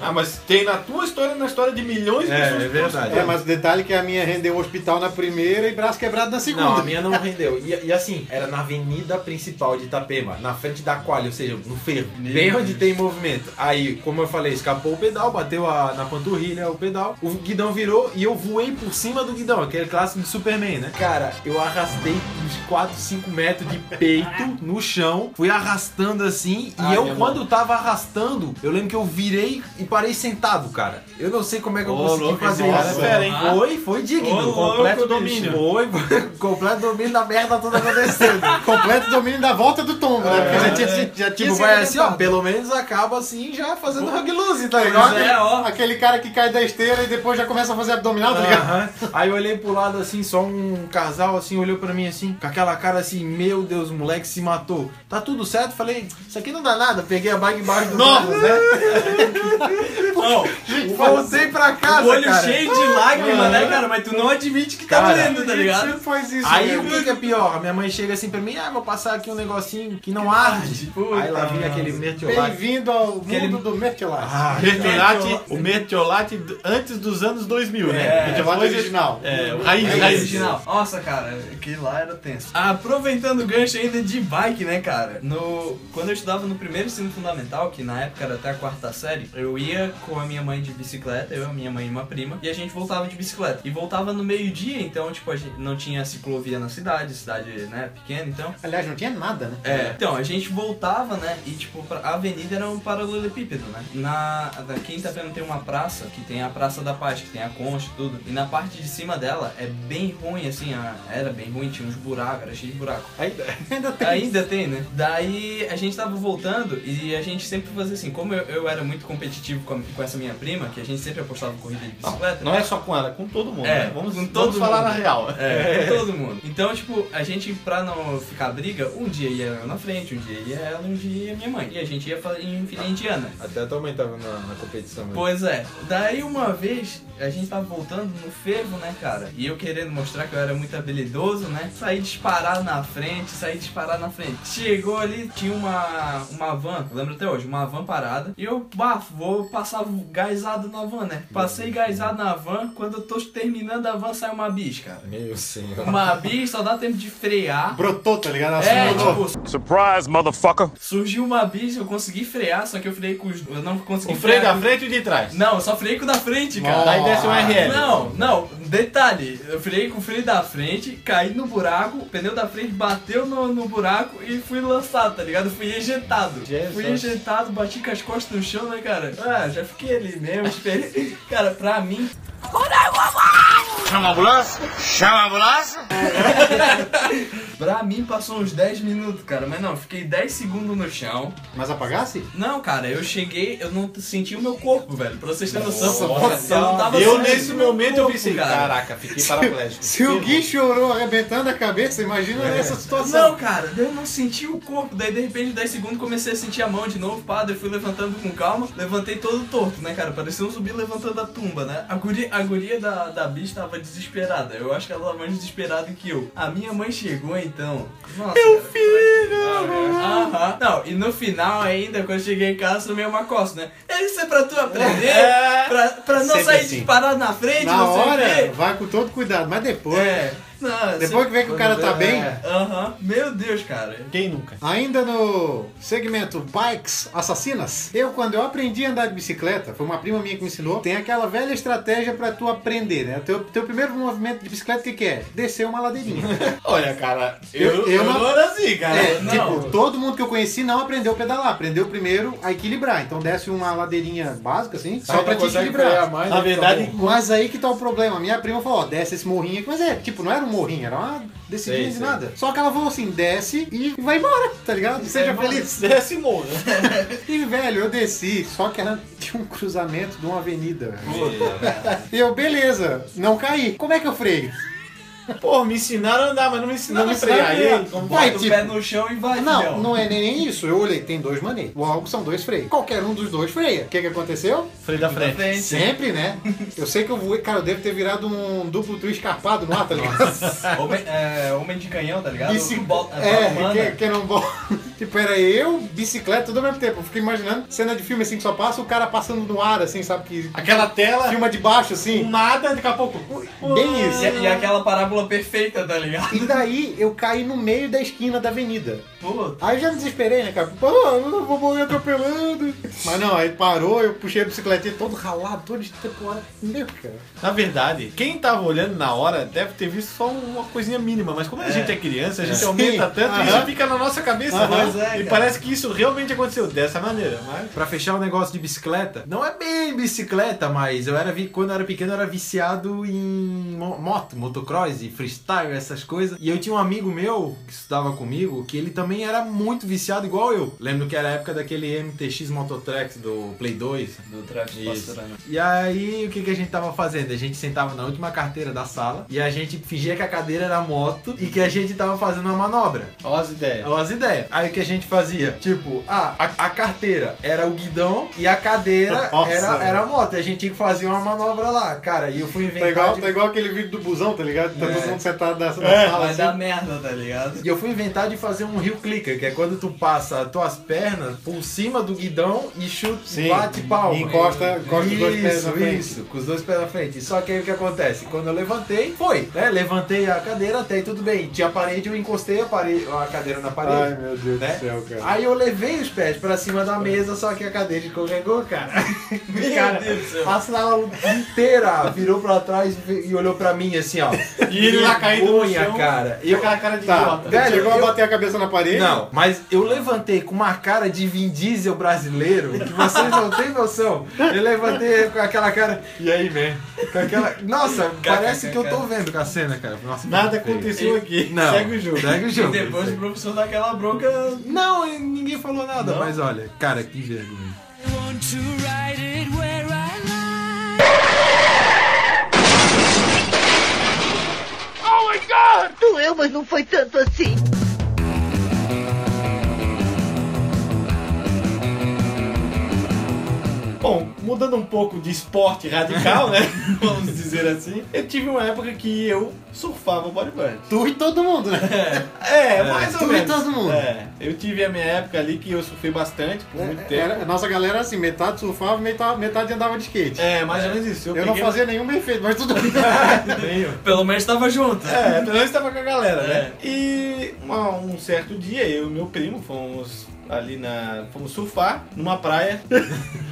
Ah, mas tem na tua história, na história de milhões de É, pessoas. é verdade. É, mas o detalhe é que a minha rendeu o hospital na primeira e braço quebrado na segunda. Não, a minha não rendeu. E, e assim, era na avenida principal de Itapema, na frente da qualha, ou seja, no ferro. Meu bem Deus. onde tem movimento. Aí, como eu falei, escapou o pedal, bateu a- na panturrilha o pedal, o guidão virou e eu voei por cima do guidão, aquele clássico de Superman, né? Cara, eu arrastei uns 4, 5 metros de peito no chão, fui arrastando assim, e Ai, eu, quando tava arrastando, eu lembro que eu virei e parei sentado, cara. Eu não sei como é que eu Ô, consegui louco, fazer isso. é hein? Foi, foi digno. Louco, completo bicho. domínio. Foi, completo domínio da merda toda acontecendo. Completo domínio da volta do tombo, né? Porque já tinha, já tinha Tipo, vai assim, ó, pelo menos acaba assim já fazendo hug loose, tá ligado? aquele, É, ó. aquele cara que cai da esteira e depois já começa a fazer abdominal, tá ligado? Aham. Aí eu olhei pro lado assim, só um casal assim olhou pra mim assim, com aquela cara assim, meu Deus, o moleque se matou. Tá tudo certo? Falei, isso aqui não dá nada. Peguei a bike embaixo do Nossa! braço, né? Ó, Voltei pra casa, o olho cara. cheio de lágrimas, né, cara? Mas tu não admite que tá Cara, doendo, tá ligado? Faz isso. Aí o né? que, que é pior? A minha mãe chega assim pra mim, ah, vou passar aqui um negocinho que não arde. Puta Aí lá vinha aquele mertiolate. Bem-vindo ao mundo Aquele- do Mertiolate. Ah, Mertiolate, o Mertiolate antes dos anos 2000, né? É, Mertiolate Depois- original. É, o raiz, raiz. Original. Nossa, cara, aquele lá era tenso. Aproveitando o gancho ainda de bike, né, cara? No, quando eu estudava no primeiro ensino fundamental, que na época era até a quarta série, eu ia com a minha mãe de bicicleta, eu, a minha mãe e uma prima, e a gente voltava de bicicleta. E voltava no meio-dia, então, tipo, a gente não tinha ciclovia na cidade, cidade, né, pequena, então. Aliás, não tinha nada, né? É, então, a gente voltava, né? E tipo, a avenida era um paralelepípedo, né? Na, aqui em Itapema tem uma praça, que tem a Praça da Paz, que tem a concha e tudo. E na parte de cima dela é bem ruim, assim, a- era bem ruim, tinha uns buracos, era cheio de buraco. Ainda. Ainda tem. Ainda tem, né? Daí a gente tava voltando e a gente sempre fazia assim, como eu, eu era muito competitivo com, a- com essa minha prima, que a gente sempre apostava em corrida de bicicleta. Não é só com ela, é com todo mundo. É, né? Vamos, com todo vamos falar mundo. na real. É, com todo mundo. Então, tipo, a gente, pra não ficar briga, um dia ia eu na frente, um dia ia ela, um dia ia minha mãe. E a gente ia em fila indiana. Até a tua mãe tava na, na competição. mesmo. Pois é. Daí uma vez a gente tava voltando no fervo, né, cara? E eu querendo mostrar que eu era muito habilidoso, né? Saí disparado na frente, saí disparado na frente. Chegou ali, tinha uma, uma van, lembro até hoje, uma van parada. E eu, bah, vou passar gaisado na van, né? Passei gaisado na van, quando eu tô terminando a van, sai uma bis, cara. Meu senhor. Uma bis, só dá tempo de frear. Brotou, tá ligado? É, Assimilou. tipo, Surprise, motherfucker. surgiu uma bis, eu consegui frear, só que eu freei com os. Eu não consegui O freio frear da frente e de trás. Não, eu só freiei com o da frente, cara. Daí desce um RL. Não, não, detalhe, eu freiei com o freio da frente, caí no buraco, o pneu da frente bateu no, no buraco e fui lançado, tá ligado? Fui ejetado. Jesus. Fui ejetado, bati com as costas no chão, né, cara? Ah, já fiquei ali mesmo. Cara, pra mim, Chama a ambulância? Chama a ambulância? pra mim passou uns 10 minutos, cara, mas não, fiquei 10 segundos no chão. Mas apagasse? Não, cara, eu cheguei, eu não senti o meu corpo, velho, pra vocês terem noção. Nossa, eu não tava Eu nesse momento eu corpo, pensei, cara. caraca, fiquei paraplégico. Se o Gui chorou arrebentando a cabeça, imagina nessa situação. Não, cara, eu não senti o corpo. Daí de repente, 10 segundos, comecei a sentir a mão de novo, pá, daí fui levantando com calma. Levantei todo torto, né, cara? Parecia um zumbi levantando a tumba, né? A guria, a guria da, da bicha tava desesperada. Eu acho que ela tava mais desesperada que eu. A minha mãe chegou então. Nossa, Meu filho! Aham. Não, e no final ainda, quando eu cheguei em casa, tomei uma costa, né? Isso é pra tu aprender, pra, pra não Sempre sair assim. disparado na frente, Na não sei o hora, quê. vai com todo cuidado, mas depois. É. Não, Depois que vê que o cara tá bem. Aham. Meu Deus, cara. Quem nunca? Ainda no segmento Bikes Assassinas, eu quando eu aprendi a andar de bicicleta, foi uma prima minha que me ensinou, tem aquela velha estratégia pra tu aprender, né? Teu, teu primeiro movimento de bicicleta, o que, que é? Descer uma ladeirinha. Olha, cara, Eu- eu, eu eu, não- não era assim, cara. É, não. tipo, todo mundo que eu conheci não aprendeu a pedalar, aprendeu primeiro a equilibrar. Então desce uma ladeirinha básica, assim, só Aí pra te equilibrar. Na né? verdade, bom. Mas aí que tá o problema. Minha prima falou, ó, desce esse morrinho aqui. Mas é, tipo, não era um morrinho, era uma descidinha Sei, de sei. nada. Só que ela falou assim, desce e vai embora, tá ligado? Seja embora. feliz. desce morro. E, velho, eu desci, só que era, tinha um cruzamento de uma avenida. velho. E eu, beleza, não caí. Como é que eu freio? Pô, me ensinaram a andar, mas não me ensinaram Não a frear. E aí, frear. como Vai, Bota o tipo- pé no chão e vai, Não, filhão. não é nem isso. Eu olhei, tem dois maneiras. Logo são dois freios. Qualquer um dos dois freia. O que que aconteceu? Freio da frente. frente. Sempre, né? Eu sei que eu voei, cara, eu devo ter virado um duplo twist escarpado no ar, tá ligado? Homem, é, homem de canhão, tá ligado? Bici- Bol- É, Balmana. que, que não bom. Tipo, era eu, bicicleta, tudo ao mesmo tempo. Eu fiquei imaginando cena de filme assim que só passa o cara passando no ar, assim, sabe? Que Aquela tela, filma de baixo, assim. nada, daqui a pouco. Bem isso. E, e aquela parábola perfeita, tá ligado? E daí eu caí no meio da esquina da avenida. Pô, Aí eu já me desesperei, né, cara? Pô, eu vou morrer atropelando. Mas não, aí parou, eu puxei a bicicletinha todo ralado, todo de temporada. Meu, cara. Na verdade, quem tava olhando na hora deve ter visto só uma coisinha mínima, mas como a gente é criança, a gente É. aumenta Sim. tanto e isso fica na nossa cabeça. Aham. né? É, e parece que isso realmente aconteceu dessa maneira. Mas Pra fechar o negócio de bicicleta, não é bem bicicleta, mas eu era vi- quando eu era pequeno eu era viciado em mo- moto, motocross e freestyle, essas coisas. E eu tinha um amigo meu que estudava comigo que ele também era muito viciado igual eu. Lembro que era a época daquele MTX Mototracks do Play 2. do Travis. Pastrana. E aí, o que, que a gente tava fazendo? A gente sentava na última carteira da sala e a gente fingia que a cadeira era moto e que a gente tava fazendo uma manobra. ó as ideias. Olha as ideias. Aí o que a gente fazia? Tipo, ah, a, a carteira era o guidão e a cadeira Nossa, era, era a moto. E a gente tinha que fazer uma manobra lá. Cara, e eu fui Tá inventar. igual, de- tá igual aquele vídeo do busão, tá ligado? Tá É. todo mundo sentado nessa na É, sala. Vai assim. dar merda, tá ligado? E eu fui inventar de fazer um heel clicker, que é quando tu passa as tuas pernas por cima do guidão e chuta, Sim, bate palma. e encosta- encosta os dois pés Isso, na frente. Isso, com os dois pés na frente. Só que aí o que acontece? Quando eu levantei, foi, né? Levantei a cadeira, até aí tudo bem. Tinha a parede, eu encostei a, parede, a cadeira na parede. Ai, meu Deus. né? céu, cara. Aí eu levei os pés pra cima da mesa, só que a cadeira escorregou, cara. Meu Deus do céu. A sala inteira virou pra trás e e olhou pra mim assim, ó. E ele lá caído no Vergonha, chão. cara. E Eu, aquela cara de Tá, idiota. Velho, chegou eu- a bater a cabeça na parede? Não, mas eu levantei com uma cara de Vin Diesel brasileiro, que vocês não têm noção. Eu levantei com aquela cara. E aí, man? Com aquela. Nossa, parece que eu tô vendo com a cena, cara. Nossa, Nada aconteceu aqui. Não. Segue o jogo. Segue o E jogo. depois o professor dá aquela bronca. Não, ninguém falou nada, Não? mas olha, cara, que vergonha. Oh my God! Doeu, mas não foi tanto assim. Bom, mudando um pouco de esporte radical, né? Vamos dizer assim. Eu tive uma época que eu surfava bodyboard. Tu e todo mundo, né? É, mais ou tu e menos. todo mundo. É, eu tive a minha época ali que eu surfei bastante por muito tempo. Era, a nossa galera assim, metade surfava, metade, metade andava de skate. É, mais ou menos isso. Eu, não peguei- fazia nenhum bem feito, mas tudo bem. Eu. Pelo menos tava junto. É, pelo menos tava com a galera, né? E uma- um certo dia, eu e meu primo fomos ali na. fomos surfar numa praia.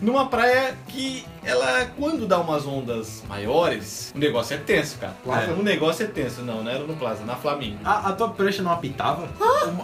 numa praia que ela, quando dá umas ondas maiores, o negócio é tenso, cara. Plaza? O negócio é tenso, não, não era no Plaza, na Flamingo. A, a tua prancha não apitava?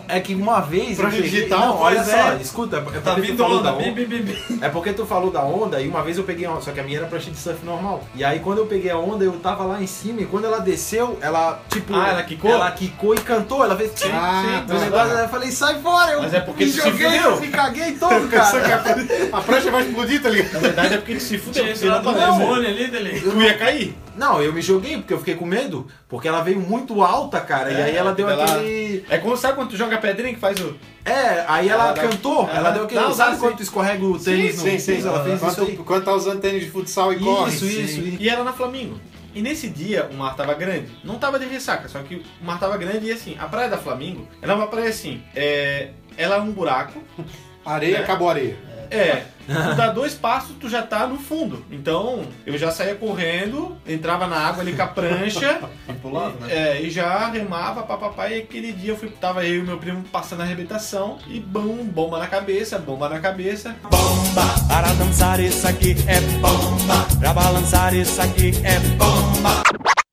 É que uma vez. Prancha eu peguei- digital? Não, olha só, é. escuta. É porque Tá vindo onda. da Bi, bi, bi, bi. É porque tu falou da onda e uma vez eu peguei uma, só que a minha era prancha de surf normal. E aí quando eu peguei a onda, eu tava lá em cima e quando ela desceu, ela tipo. Ah, ela quicou? Ela quicou e cantou, ela fez. Sim, Ah, O tá. negócio, eu falei, sai fora! Eu Mas é porque me joguei, eu me caguei todo, cara. A prancha vai explodir, tá ligado? Na verdade é porque tu se fudeu, porque não demônio ali dele. Tu ia cair. Não, eu me joguei porque eu fiquei com medo, porque ela veio muito alta, cara. e É, aí ela deu ela- aquele. É como sabe quando tu joga pedrinha que faz o. É, aí ela, Ela cantou, ela, ela deu aquele. dá sabe assim. quando tu escorrega o tênis no sim, sim. piso? Ela fez isso aí. Quando, quando tá usando tênis de futsal e corre. Isso, isso, Sim. isso. E era na Flamingo. E nesse dia o mar tava grande. Não tava de ressaca, só que o mar tava grande e assim, a praia da Flamingo, ela é uma praia assim, é, ela é um buraco. Areia, É. acabou a areia. É, tu dá dois passos, tu já tá no fundo. Então, eu já saía correndo, entrava na água ali com a prancha. Pro lado, né? É, e já remava, papapá, e aquele dia eu fui, tava eu e meu primo passando a arrebentação, e bum, bomba na cabeça, bomba na cabeça. Para dançar isso aqui é bomba. Pra balançar isso aqui é bomba.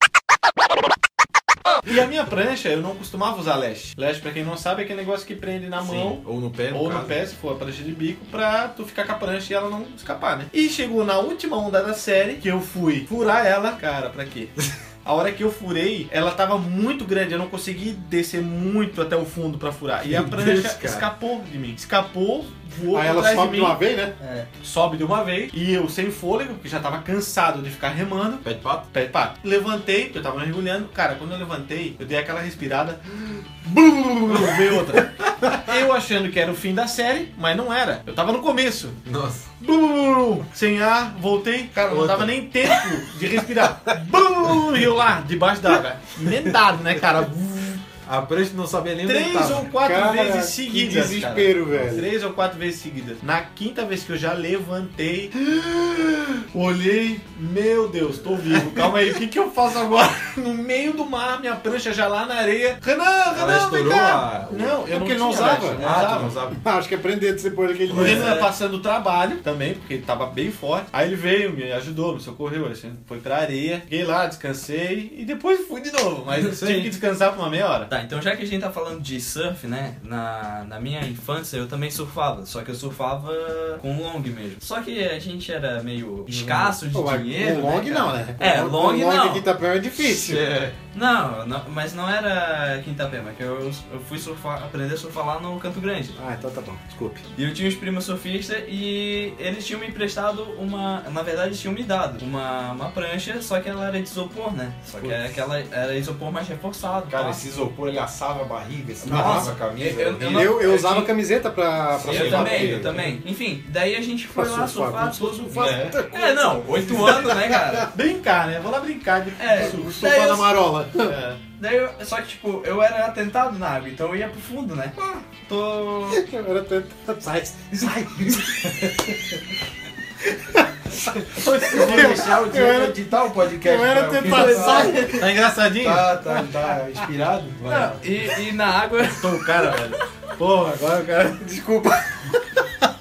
E a minha prancha, eu não costumava usar leste. Leste, pra quem não sabe, é aquele negócio que prende na mão. Ou no pé, no Ou no caso. pé, se for a prancha de bico, pra tu ficar com a prancha e ela não escapar, né? E chegou na última onda da série, que eu fui furar ela. Cara, pra quê? A hora que eu furei, ela tava muito grande, eu não consegui descer muito até o fundo pra furar. E a prancha Deus, escapou de mim. Escapou, voou Aí ela sobe de de uma vez, né? É, sobe de uma vez. E eu sem fôlego, porque já tava cansado de ficar remando. Pé de pato? Pé, pá, levantei, porque eu tava mergulhando. Cara, quando eu levantei, eu dei aquela respirada. Veio outra. Eu achando que era o fim da série, mas não era. Eu tava no começo. Nossa. Blum, sem ar, voltei. Cara, não Outra. dava nem tempo de respirar. Blum, e eu lá, debaixo d'água. Emendado, né, cara? A prancha não sabia nem onde Três tava. ou quatro Cara, vezes que seguidas. desespero, cara. velho. Três ou quatro vezes seguidas. Na quinta vez que eu já levantei, olhei, meu Deus, tô vivo. Calma aí, o que, que eu faço agora? No meio do mar, minha prancha já lá na areia. Renan, Renan, vem cá. a- Não, eu não, porque ele não tinha, usava. velho, não Ah, tu usava. não usava. Ah, acho que é prender depois daquele O Renan dia. passando o trabalho também, porque ele tava bem forte. Aí ele veio, me ajudou, me socorreu. Assim, foi pra areia, fiquei lá, descansei e depois fui de novo. Mas tive que descansar por uma meia hora. Tá, então já que a gente tá falando de surf, né? Na, na minha infância eu também surfava. Só que eu surfava com long mesmo. Só que a gente era meio escasso de Pô, mas dinheiro. com long né, não, né? É, Com long long não. em Itapema é difícil. É. Não, não, mas não era Quintapema, que eu, eu fui surfar, aprender a surfar lá no Canto Grande. Ah, então tá bom, desculpe. E eu tinha uns primos surfistas e eles tinham me emprestado uma. Na verdade, eles tinham me dado uma, uma prancha, só que ela era de isopor, né? Só que aquela era isopor mais reforçado. Cara, tá? esse isopor ele assava a barriga, Nossa. assava a camisa. Eu- eu- Eu, eu usava tinha- camiseta pra, pra Eu também, eu também. Enfim, daí a gente foi Pra lá surfar, surfar. se surfar. É, não, oito anos, né, cara? Brincar, né? Vou lá brincar de É, Surfar na marola. É. Daí eu, só que, tipo, eu era atentado na água, então eu ia pro fundo, né? Tô. Eu era tentado. Sai, sai. Eu vou deixar o Diego era- editar o podcast. eu era tentado. Sai. Tá engraçadinho? Tá, tá, tá inspirado? Vai. Não, e, e na água. Tô o cara, velho. Porra, agora eu quero. Desculpa.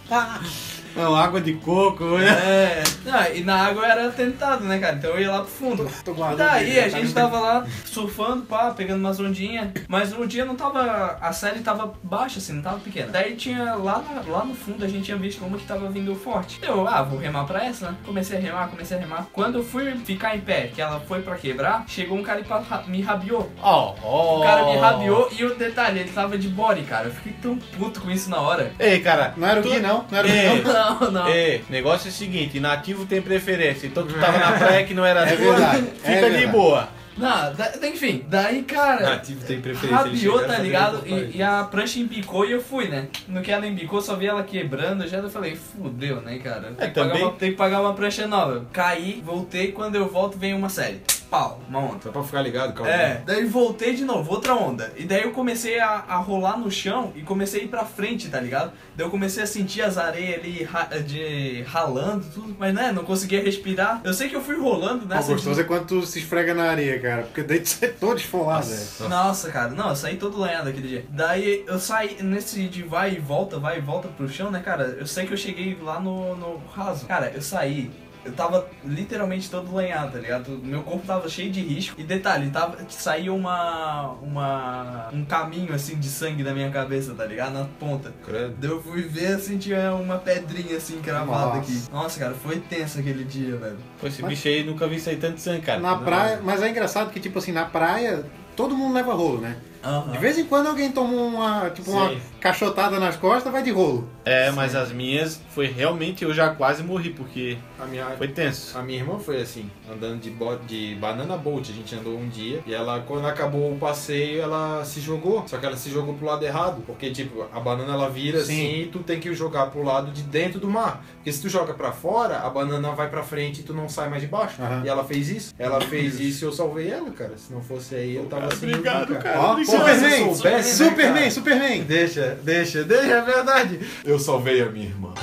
Não, água de coco, né? É. Não, e na água eu era tentado, né, cara? Então eu ia lá pro fundo. Tô guardando Daí ele, a gente tava lá surfando, pá, pegando umas ondinhas. Mas no dia não tava. A série tava baixa, assim, não tava pequena. Daí tinha lá, na- lá no fundo a gente tinha visto uma que tava vindo forte. Eu, ah, vou remar pra essa, né? Comecei a remar, comecei a remar. Quando eu fui ficar em pé, que ela foi pra quebrar, chegou um cara e me rabiou. Ó, ó. O cara me rabiou e o detalhe, ele tava de body, cara. Eu fiquei tão puto com isso na hora. Ei, cara. Não era o tu- Gui, não? Não era o Gui, não? Não, não. Ei, negócio é o seguinte, nativo tem preferência. Então tu tava na praia que não era É verdade, fica é de verdade. boa. Não, da- enfim, daí, cara. Nativo tem preferência. ele Rabiou, chega tá fazendo ligado? E, e a prancha embicou e eu fui, né? No que ela embicou, só vi ela quebrando, já eu falei, fudeu, né, cara? Tem, É, que, pagar também- uma, tem que pagar uma prancha nova. Caí, voltei, quando eu volto vem uma série. Pau, uma onda. Só pra ficar ligado, calma. É, daí voltei de novo, outra onda. E daí eu comecei a, a rolar no chão e comecei a ir pra frente, tá ligado? Daí eu comecei a sentir as areias ali ra- de ralando, tudo, mas né, não conseguia respirar. Eu sei que eu fui rolando O nessa. gostoso é quando tu se esfrega na areia, cara. Porque daí tu sai todo esfolado, velho. Nossa, cara, não, eu saí todo lanhado aquele dia. Daí eu saí nesse de vai e volta, vai e volta pro chão, né, cara? Eu sei que eu cheguei lá no, no raso. Cara, eu saí. Eu tava literalmente todo lanhado, tá ligado? Meu corpo tava cheio de risco. E detalhe, tava, saiu uma. uma. um caminho assim de sangue da minha cabeça, tá ligado? Na ponta. Credo. Eu fui ver assim, tinha uma pedrinha assim cravada Nossa. aqui. Nossa, cara, foi tenso aquele dia, velho. Pô, esse bicho aí nunca vi sair tanto sangue, cara. Na Não. praia, mas é engraçado que, tipo assim, na praia, todo mundo leva rolo, né? Aham. De vez em quando alguém toma uma, tipo, uma Sim. cachotada nas costas, vai de rolo. É, mas as minhas foi realmente eu já quase morri, porque A minha, foi tenso. A minha irmã foi assim, andando de, bo- de banana boat. A gente andou um dia e ela, quando acabou o passeio, ela se jogou. Só que ela se jogou pro lado errado, porque tipo, a banana ela vira Sim. assim e tu tem que jogar pro lado de dentro do mar. Porque se tu joga pra fora, a banana vai pra frente e tu não sai mais de baixo. Aham. E ela fez isso. Ela fez isso e eu salvei ela, cara. Se não fosse aí, eu tava sem Obrigado, cara. Ó, Obrigado. Superman, Superman, cara? Superman. Deixa, deixa, deixa, é verdade. Eu salvei a minha irmã.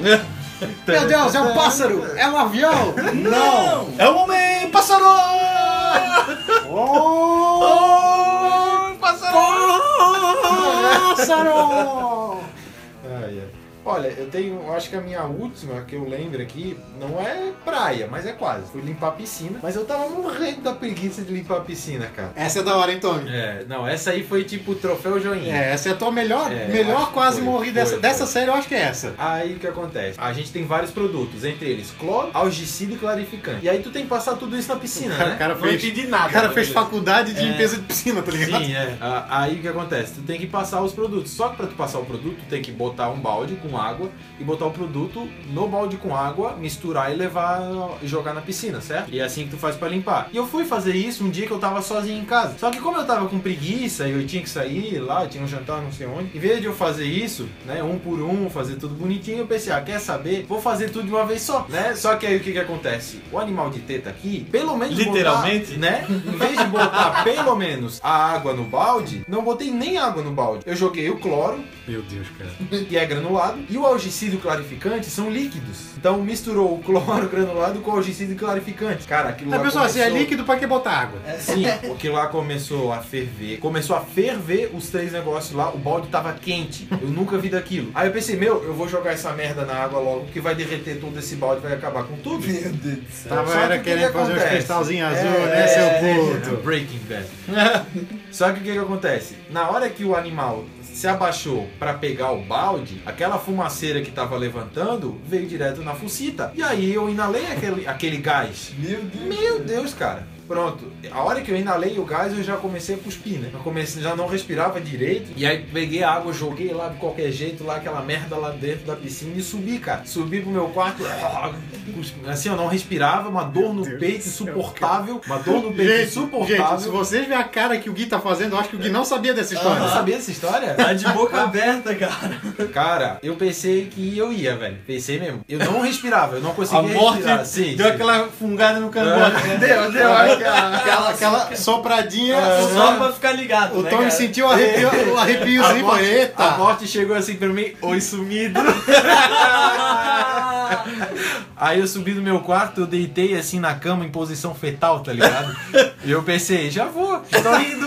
Meu Deus, é um pássaro! É um avião! Não! É o homem pássaro! Oh! Pássaro! Ai, ai. Olha, eu tenho, eu acho que a minha última que eu lembro aqui não é praia, mas é quase. Fui limpar a piscina, mas eu tava morrendo da preguiça de limpar a piscina, cara. Essa é da hora, hein, Tony? É, não, essa aí foi tipo o troféu joinha. É, essa é a tua melhor, É, melhor quase morri dessa, foi. dessa série, eu acho que é essa. Aí o que acontece? A gente tem vários produtos, entre eles cloro, algicida e clarificante. E aí tu tem que passar tudo isso na piscina, O cara, né? cara Não fez, entendi nada. o cara fez mas- faculdade de limpeza de piscina, tá ligado? Sim, é. Aí o que acontece? Tu tem que passar os produtos. Só que pra tu passar o produto, tu tem que botar um balde com água e botar o produto no balde com água, misturar e levar e jogar na piscina, certo? E é assim que tu faz pra limpar. E eu fui fazer isso um dia que eu tava sozinho em casa. Só que como eu tava com preguiça e eu tinha que sair lá, tinha um jantar não sei onde, em vez de eu fazer isso, né, um por um, fazer tudo bonitinho, eu pensei, ah, quer saber? Vou fazer tudo de uma vez só, né? Só que aí o que que acontece? O animal de teta aqui, pelo menos botar, Literalmente? né? Em vez de botar pelo menos a água no balde, não botei nem água no balde. Eu joguei o cloro, Meu Deus, cara. que é granulado, e o algicida e o clarificante são líquidos. Então misturou o cloro granulado com o algicida e clarificante. Cara, aquilo Aí, lá pessoal, se é começou- líquido, pra que botar água? Sim, aquilo lá começou a ferver. Começou a ferver os três negócios lá. O balde tava quente. Eu nunca vi daquilo. Aí eu pensei, meu, eu vou jogar essa merda na água logo, porque vai derreter todo esse balde, vai acabar com tudo. Meu Deus do céu. Tava era que querendo que fazer uns acontece? cristalzinhos azul, É, né, é, seu é, puto? Breaking Bad. Só que o que, que acontece? Na hora que o animal se abaixou pra pegar o balde, aquela fumaceira que tava levantando veio direto na fucita. E aí eu inalei aquele, aquele gás. Meu Deus. Meu Deus, cara. Pronto. A hora que eu inalei o gás, eu já comecei a cuspir, né? Eu comecei, já não respirava direito. E aí peguei a água, joguei lá de qualquer jeito, lá aquela merda lá dentro da piscina e subi, cara. Subi pro meu quarto. Assim, eu não respirava, uma dor no peito insuportável. Uma dor no peito Gente, insuportável. gente, se vocês verem a cara que o Gui tá fazendo, eu acho que o Gui não sabia dessa história. Não sabia dessa história? Tá de boca aberta, cara. Cara, eu pensei que eu ia, velho. Pensei mesmo. Eu não respirava, eu não A conseguia morte respirar. Sim, deu sim. aquela fungada no cangote, né? Deu, deu. Aquela, aquela, aquela sopradinha. Só pra ficar ligado, O né, cara? sentiu o arrepio, o A arrepiozinho. morte, falou, Eita! a morte chegou assim pra mim, oi sumido. Aí eu subi no meu quarto, eu deitei assim na cama em posição fetal, tá ligado? E eu pensei, já vou, tô indo.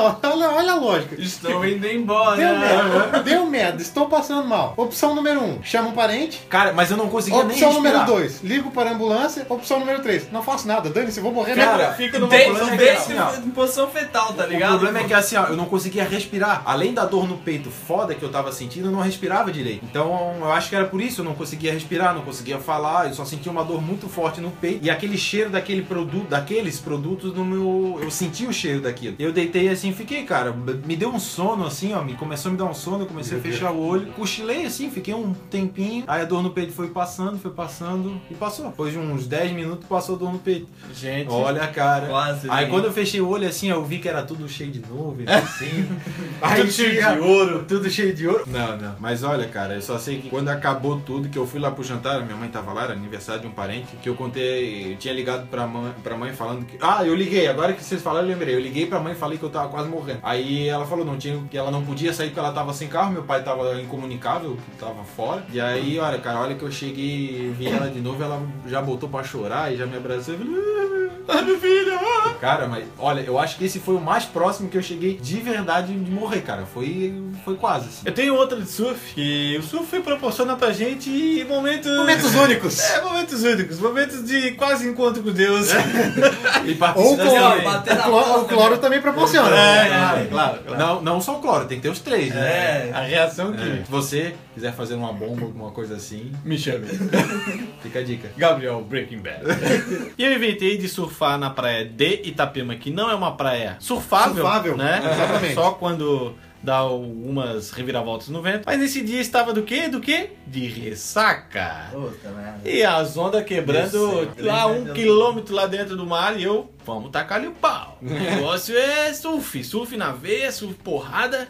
Só, olha, olha a lógica. Estou indo Deu embora. merda, deu merda, estou passando mal. Opção número 1, um, chama um parente. Cara, mas eu não conseguia nem Opção respirar. número 2, ligo para a ambulância. Opção número 3, não faço nada, dane-se, vou morrer Cara, na Fica numa Desde, posição é desde assim, ó. em posição fetal, tá O ligado? problema é que assim, ó, eu não conseguia respirar. Além da dor no peito foda que eu tava sentindo, eu não respirava direito. Então, eu acho que era por isso, eu não conseguia respirar, não conseguia falar, eu só sentia uma dor muito forte no peito. E aquele cheiro daquele produto, daqueles produtos no meu. Eu senti o cheiro daquilo. Eu deitei assim, fiquei, cara, me deu um sono assim, ó, me começou a me dar um sono, eu comecei a fechar o olho, cochilei assim, fiquei um tempinho. Aí a dor no peito foi passando, foi passando e passou. Depois de uns 10 minutos passou a dor no peito. Gente, Olha, cara. Quase, Aí né? quando eu fechei o olho assim, eu vi que era tudo cheio de nuvens, assim. Aí Tudo cheio de ouro. Tudo cheio de ouro. Não, não. Mas olha, cara, eu só sei que quando acabou tudo, que eu fui lá pro jantar, minha mãe tava lá, era aniversário de um parente, que eu contei, eu tinha ligado pra mãe, pra mãe falando que. Ah, eu liguei, agora que vocês falaram, eu lembrei. Eu liguei pra mãe e falei que eu tava quase morrendo. Aí ela falou não tinha, que ela não podia sair porque ela tava sem carro, meu pai tava incomunicável, tava fora. E aí, olha, cara, olha que eu cheguei e vi ela de novo, ela já botou pra chorar e já me abraçou e falou. Ah, meu filho! ah." Cara, mas olha, eu acho que esse foi o mais próximo que eu cheguei de verdade de morrer, cara. Foi, foi quase. Assim. eu tenho outra de surf, que o surf proporciona pra gente momentos... Momentos únicos. É, momentos únicos, momentos de quase encontro com Deus. E Ou o cloro. bater na O cloro, porta, o cloro também proporciona. É, claro, claro, claro. Não, não só o cloro, tem que ter os três, né? É. A reação É. que Se você quiser fazer uma bomba, alguma coisa assim, me chame. fica a dica. Gabriel Breaking Bad. e eu inventei de surfar na praia de Itapema, que não é uma praia surfável, Surfável, né? exatamente. Só quando dá algumas reviravoltas no vento. Mas nesse dia estava do quê? Do quê? De ressaca. Puta merda. E as ondas quebrando lá um quilômetro lá dentro do mar e eu, vamos tacar-lhe o pau. O negócio é surf, surf na veia, surf porrada.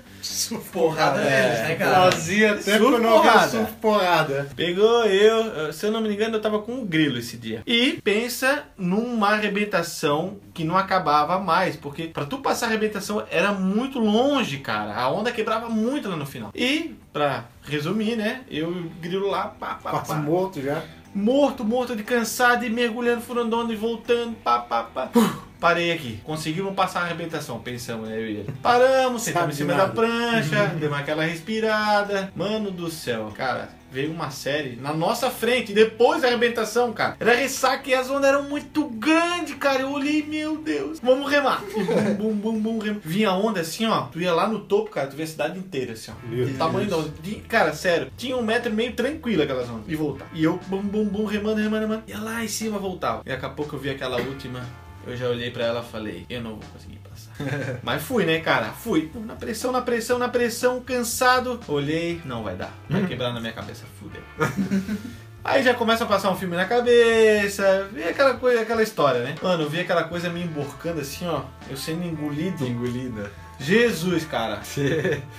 Porrada É, deles, né, cara? Fazia tempo Surf que não porrada. surf porrada. Pegou eu, se eu não me engano, eu tava com um grilo esse dia. E pensa numa arrebentação que não acabava mais, porque pra tu passar a arrebentação era muito longe, cara. A onda quebrava muito lá no final. E, pra resumir, né, eu e o grilo lá, pá, pá, Quase pá. morto já. Morto, morto de cansado e mergulhando, furandando e voltando, pá, pá, pá. Uf, Parei aqui. Conseguimos passar a arrebentação, pensamos, né, eu e ele. Paramos, sentamos em cima nada. da prancha, demos aquela respirada. Mano do céu, cara, veio uma série na nossa frente, depois da arrebentação, cara. Era ressaca e as ondas eram muito grandes, cara. Eu olhei, meu Deus, vamos remar. E bum, bum, bum, bum, rem. Vinha a onda assim, ó. Tu ia lá no topo, cara, tu via a cidade inteira, assim, ó. Meu tamanho da onda. De- Cara, sério, tinha um metro e meio tranquilo aquelas ondas. E voltar. E eu, bum, bum, bum, remando, remando, remando. Ia lá em cima, voltava. E daqui a pouco eu vi aquela última. Eu já olhei pra ela e falei, eu não vou conseguir. Mas fui, né, cara? Fui. Na pressão, na pressão, na pressão, cansado. Olhei, não vai dar. Vai quebrar na minha cabeça, fudeu. Aí já começa a passar um filme na cabeça, vê aquela coisa, aquela história, né? Mano, eu vi aquela coisa me emborcando assim, ó. Eu sendo engolido. Engolida. Jesus, cara.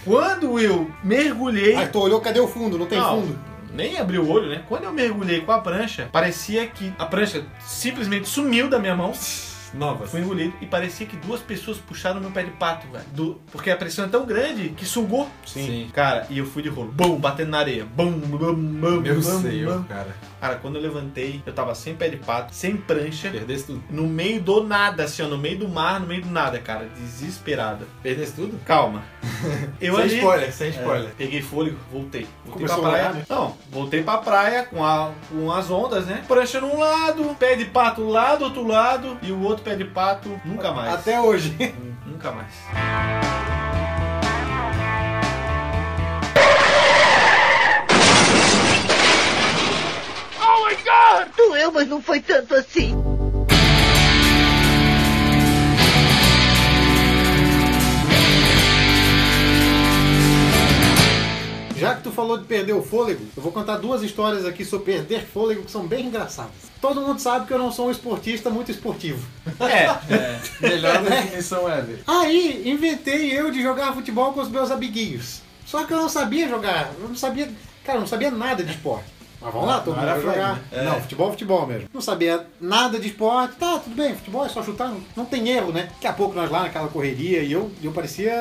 Quando eu mergulhei. Aí tu olhou, cadê o fundo? Não tem Não, fundo. Nem abri o olho, né? Quando eu mergulhei com a prancha, parecia que a prancha simplesmente sumiu da minha mão. Novas. Fui engolido e parecia que duas pessoas puxaram meu pé de pato, velho. Do- Porque a pressão é tão grande que sugou. Sim. Cara, e eu fui de rolo. Bum, batendo na areia. Bum, bum, bum, Meu bum, senhor, bum. cara. Cara, quando eu levantei, eu tava sem pé de pato, sem prancha, Perdesse tudo. no meio do nada, assim, ó, no meio do mar, no meio do nada, cara. Desesperado. Perdesse tudo? Calma. Eu sem ali- spoiler, sem É, spoiler. peguei fôlego, voltei. Voltei Começou pra praia. olhar, né? Não, voltei pra praia com, a, com as ondas, né? Prancha num lado, pé de pato lá do outro lado e o outro pé de pato nunca mais. Até hoje. Nunca mais. Doeu, mas não foi tanto assim. Já que tu falou de perder o fôlego, eu vou contar duas histórias aqui sobre perder fôlego que são bem engraçadas. Todo mundo sabe que eu não sou um esportista muito esportivo. É, Melhor definição ever. Aí inventei eu de jogar futebol com os meus amiguinhos. Só que eu não sabia jogar, eu não sabia, cara, eu não sabia nada de esporte. Mas vamos lá, todo mundo vai jogar. flag, Não, futebol, futebol mesmo. Não sabia nada de esporte. Tá, tudo bem, futebol é só chutar, não, não tem erro, né? Daqui a pouco nós lá naquela correria e eu, eu parecia,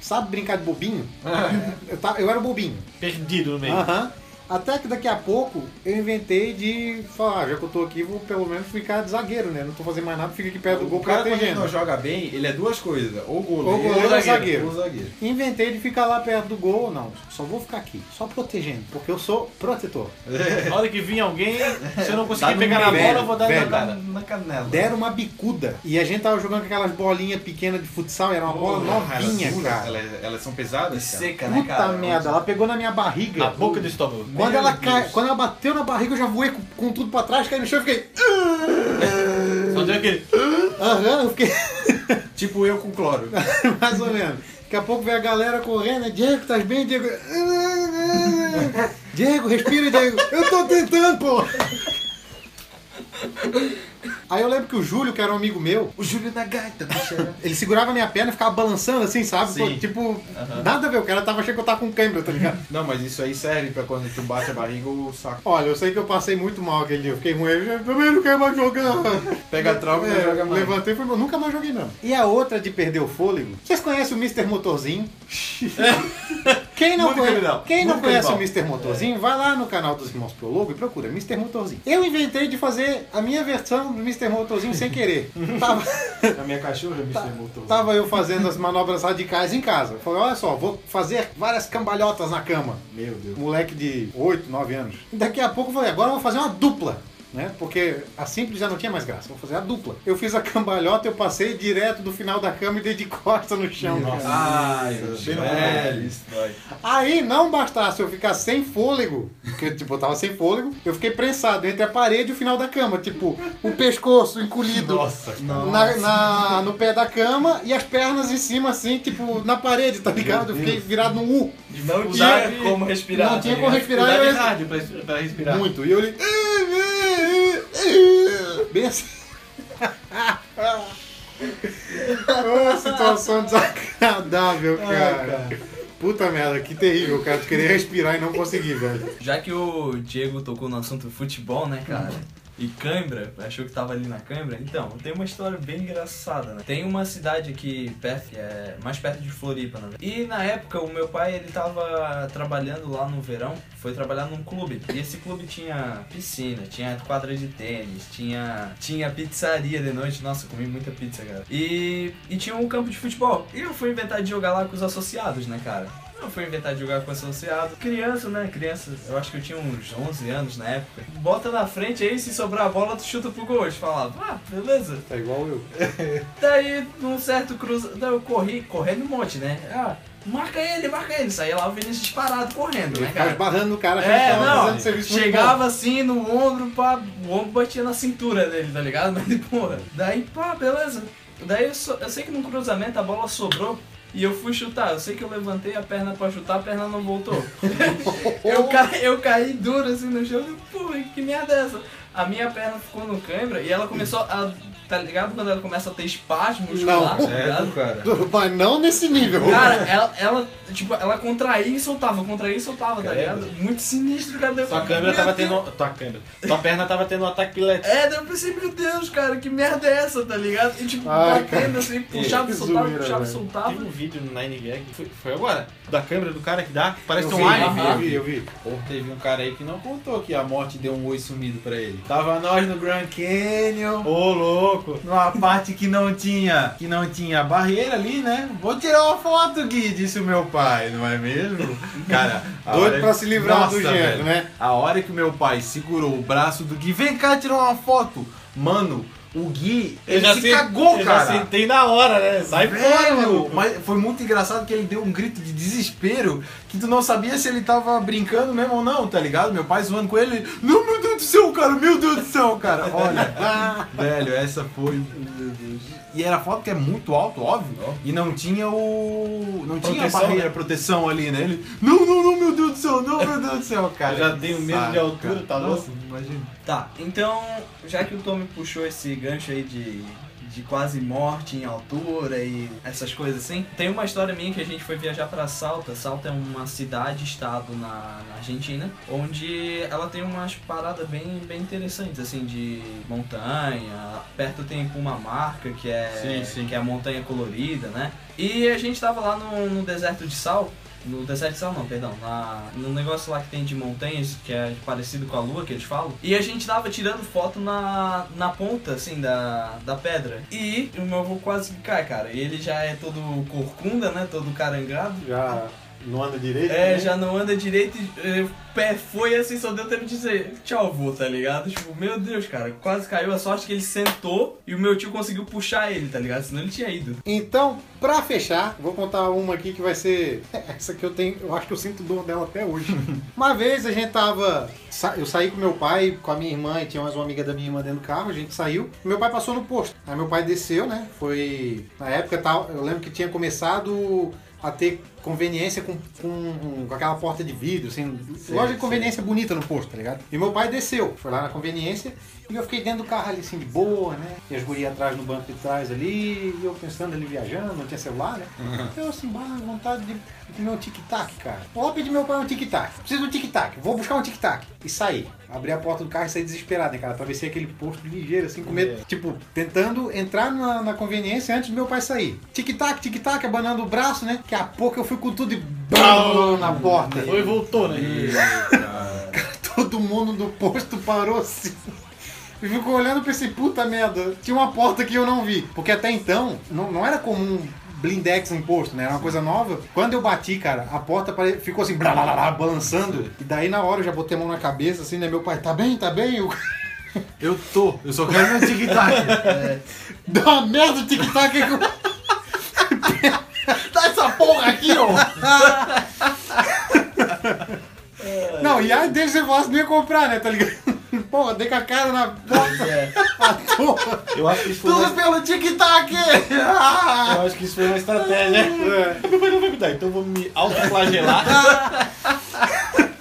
sabe, brincar de bobinho. eu, tava, eu era bobinho. perdido no meio. Aham. Até que daqui a pouco eu inventei de falar, ah, já que eu tô aqui, vou pelo menos ficar de zagueiro, né? Não tô fazendo mais nada, fica aqui perto do gol O cara quando ele não joga bem, ele é duas coisas. Ou goleiro, Ou goleiro ou zagueiro. Ou zagueiro. Inventei de ficar lá perto do gol, não. Só vou ficar aqui, só protegendo, porque eu sou protetor. Na hora que vir alguém, se eu não conseguir pegar na meio, bola, eu vou dar velho. na, na, na canela. Deram uma bicuda. E a gente tava jogando com aquelas bolinhas pequenas de futsal, era uma bola novinha, cara. Elas, elas são pesadas, cara. Seca, né, Puta cara? merda, ela pegou na minha barriga. A boca do estômago. Quando ela, cai, quando ela bateu na barriga, eu já voei com, com tudo pra trás, caí no chão e fiquei. Só deu aquele. Aham, eu fiquei Tipo eu com cloro. mais ou menos. Daqui a pouco vem a galera correndo, né? Diego, tá bem, Diego? Diego, respira, Diego. Eu tô tentando, pô. Aí eu lembro que o Júlio, que era um amigo meu, O Júlio da Gaita, bicha. ele segurava minha perna e ficava balançando assim, sabe? Pô, tipo, nada a ver, o cara tava achando que eu tava com câimbra, tá ligado? Não, mas isso aí serve pra quando tu bate a barriga o saco. Olha, eu sei que eu passei muito mal aquele dia, eu fiquei ruim, eu também não quero mais jogar. Pega trauma e É, joga mais. Levantei e falei, nunca mais joguei não. E a outra de perder o fôlego, vocês conhecem o Mr. Motorzinho? Quem não, Muito conhe- canibal. Quem não Muito conhece o. Mr. Motorzinho, vai lá no canal dos Irmãos Piologo e procura Mr. Motorzinho. Eu inventei de fazer a minha versão do Mr. Motorzinho sem querer. Tava, A minha cachorra me chamou tava eu fazendo as manobras radicais em casa. Eu Falei, olha só, vou fazer várias cambalhotas na cama. Meu Deus. Moleque de 8, 9 anos. Daqui a pouco eu falei, agora eu vou fazer uma dupla. Né? Porque a simples já não tinha mais graça. Vou fazer a dupla. Eu fiz a cambalhota, eu passei direto do final da cama e dei de costa no chão. cara. Ai, Velho, velho. isso dói. Aí não bastasse eu ficar sem fôlego, porque tipo, eu tava sem fôlego, eu fiquei prensado entre a parede e o final da cama. Tipo, o pescoço encolhido Nossa, na, na- no pé da cama e as pernas em cima, assim, tipo, na parede, tá ligado? Eu fiquei virado num U. Não tinha- como respirar. não tinha como respirar. Eu- pra respirar. Muito. E eu li. Bem assim. Situação desagradável, cara. Puta merda, que terrível, cara. Tu queria respirar e não conseguir, velho. Já que o Diego tocou no assunto futebol, né, cara? E cãibra, achou que tava ali na cãibra. Então, tem uma história bem engraçada, né? Tem uma cidade aqui perto, é mais perto de Floripa, né? E na época, o meu pai, ele tava trabalhando lá no verão, foi trabalhar num clube. E esse clube tinha piscina, tinha quadra de tênis, tinha, tinha pizzaria de noite. Nossa, comi muita pizza, cara. E, e tinha um campo de futebol. E eu fui inventar de jogar lá com os associados, né, cara? Eu fui inventar de jogar com associado. Criança, né? Criança, eu acho que eu tinha uns 11 anos na época. Bota na frente aí, se sobrar a bola, tu chuta pro gol. Eu falava, ah, beleza. Tá igual eu. Daí, num certo cruza... Daí eu corri, correndo um monte, né? Ah, marca ele, marca ele. Saía lá o Vinícius disparado correndo, né, cara? esbarrando no cara, É, não, chegava assim no ombro, pá, o ombro batia na cintura dele, tá ligado? Mas, porra, daí, pá, beleza. Daí eu, so- eu sei que no cruzamento a bola sobrou e eu fui chutar. Eu sei que eu levantei a perna pra chutar, a perna não voltou. eu, ca, eu caí duro assim no chão porra, que merda é essa? A minha perna ficou no câimbra e ela começou a. Tá ligado quando ela começa a ter espasmo muscular? Não. Tá É, ligado? cara. bom. Mas não nesse nível. Cara, ela, ela, tipo, ela contraía e soltava, contraía e soltava, tá Caramba. ligado? Muito sinistro, cara. Tua câmera tava tendo. Tua câmera. Tua perna tava tendo um ataque pilético. É, daí eu pensei, meu Deus, cara, que merda é essa, tá ligado? E tipo, Ai, batendo assim, puxava e soltava, zoeira, puxava e soltava. Teve um vídeo no Nine Gag, foi, foi agora, da câmera do cara que dá, parece eu um alien. eu vi, eu vi. Pô, teve um cara aí que não contou que a morte deu um oi sumido pra ele. Tava nós no Grand Canyon. Ô, louco. Numa parte que não tinha que não tinha barreira ali, né? Vou tirar uma foto, Gui, disse o meu pai, não é mesmo? Cara, Doido hora- pra se livrar Nossa, do velho. né? A hora que o meu pai segurou o braço do Gui, vem cá tirar uma foto. Mano, o Gui, ele se sei- cagou, eu cara. já sentei na hora, né? Sai fora, Velho, meu. mas foi muito engraçado que ele deu um grito de desespero que tu não sabia se ele tava brincando mesmo ou não, tá ligado? Meu pai zoando com ele, não, meu Deus do céu, cara, meu Deus do céu, cara, olha. velho, essa foi. E era foto que é muito alto, óbvio, e não tinha o. Não tinha a Proteção, barreira, né? proteção ali, né? Ele, não, não, não, meu Deus do céu, não, meu Deus do céu, cara. Eu já tenho medo de altura, cara. tá louco? Imagina. Tá, então, já que o Tommy puxou esse gancho aí de, de quase morte em altura e essas coisas assim, tem uma história minha que a gente foi viajar pra Salta. Salta é uma cidade-estado na, na Argentina, onde ela tem umas paradas bem, bem interessantes, assim, de montanha. Perto tem Pumamarca, que é, Sim, sim. que é a montanha colorida, né? E a gente tava lá no, no deserto de sal. No Desert Sal não, perdão. Na, no negócio lá que tem de montanhas, que é parecido com a lua que eles falam. E a gente tava tirando foto na, na ponta, assim, da, da pedra. E o meu avô quase que cai, cara. E ele já é todo corcunda, né? Todo carangado. Já não anda direito? É, né? já não anda direito e eh, o pé foi assim, só deu tempo de dizer tchau, vô, tá ligado? Tipo, meu Deus, cara, quase caiu. A sorte que ele sentou e o meu tio conseguiu puxar ele, tá ligado? Senão ele tinha ido. Então, pra fechar, vou contar uma aqui que vai ser. Essa que eu tenho. Eu acho que eu sinto dor dela até hoje. uma vez a gente tava. Eu saí com meu pai, com a minha irmã e tinha mais uma amiga da minha irmã dentro do carro, a gente saiu. Meu pai passou no posto. Aí meu pai desceu, né? Foi. Na época tal, eu lembro que tinha começado a ter conveniência com, com, com aquela porta de vidro, assim, loja de conveniência bonita no posto, tá ligado? E meu pai desceu, foi lá na conveniência e eu fiquei dentro do carro ali assim de boa, né? E as gurias atrás no banco de trás ali, e eu pensando ali viajando, não tinha celular, né? Eu assim, bah, vontade de comer um tic-tac, cara. Vou lá pedir meu pai um tic-tac. Preciso de um tic-tac, vou buscar um tic-tac. E saí. Abri a porta do carro e saí desesperado, né, cara? Atravessei aquele posto ligeiro, assim, com medo. Tipo, tentando entrar na, na conveniência antes do meu pai sair. Tic-tac, tic-tac, abanando o braço, né? Daqui a pouco eu fui com tudo e BAM! na porta. Foi e voltou, né? Todo mundo do posto parou assim. E ficou olhando e pensei, puta merda, tinha uma porta que eu não vi. Porque até então, não, não era comum blindex em posto, né? Era uma coisa nova. Quando eu bati, cara, a porta ficou assim, blá, blá, blá, blá, balançando. E daí na hora eu já botei a mão na cabeça, assim, né? Meu pai, tá bem, tá bem? Eu... Eu tô, eu só quero meu tic-tac. Dá uma merda o tic-tac que eu... Dá essa porra aqui, ó! Não, e aí deles você não ia comprar, né? Tá ligado? Porra, dei com a cara na porta. toa. Eu acho que isso foi uma, pelo tic-tac! eu acho que isso foi uma estratégia. É. Meu pai não vai me dar, então eu vou me autoflagelar.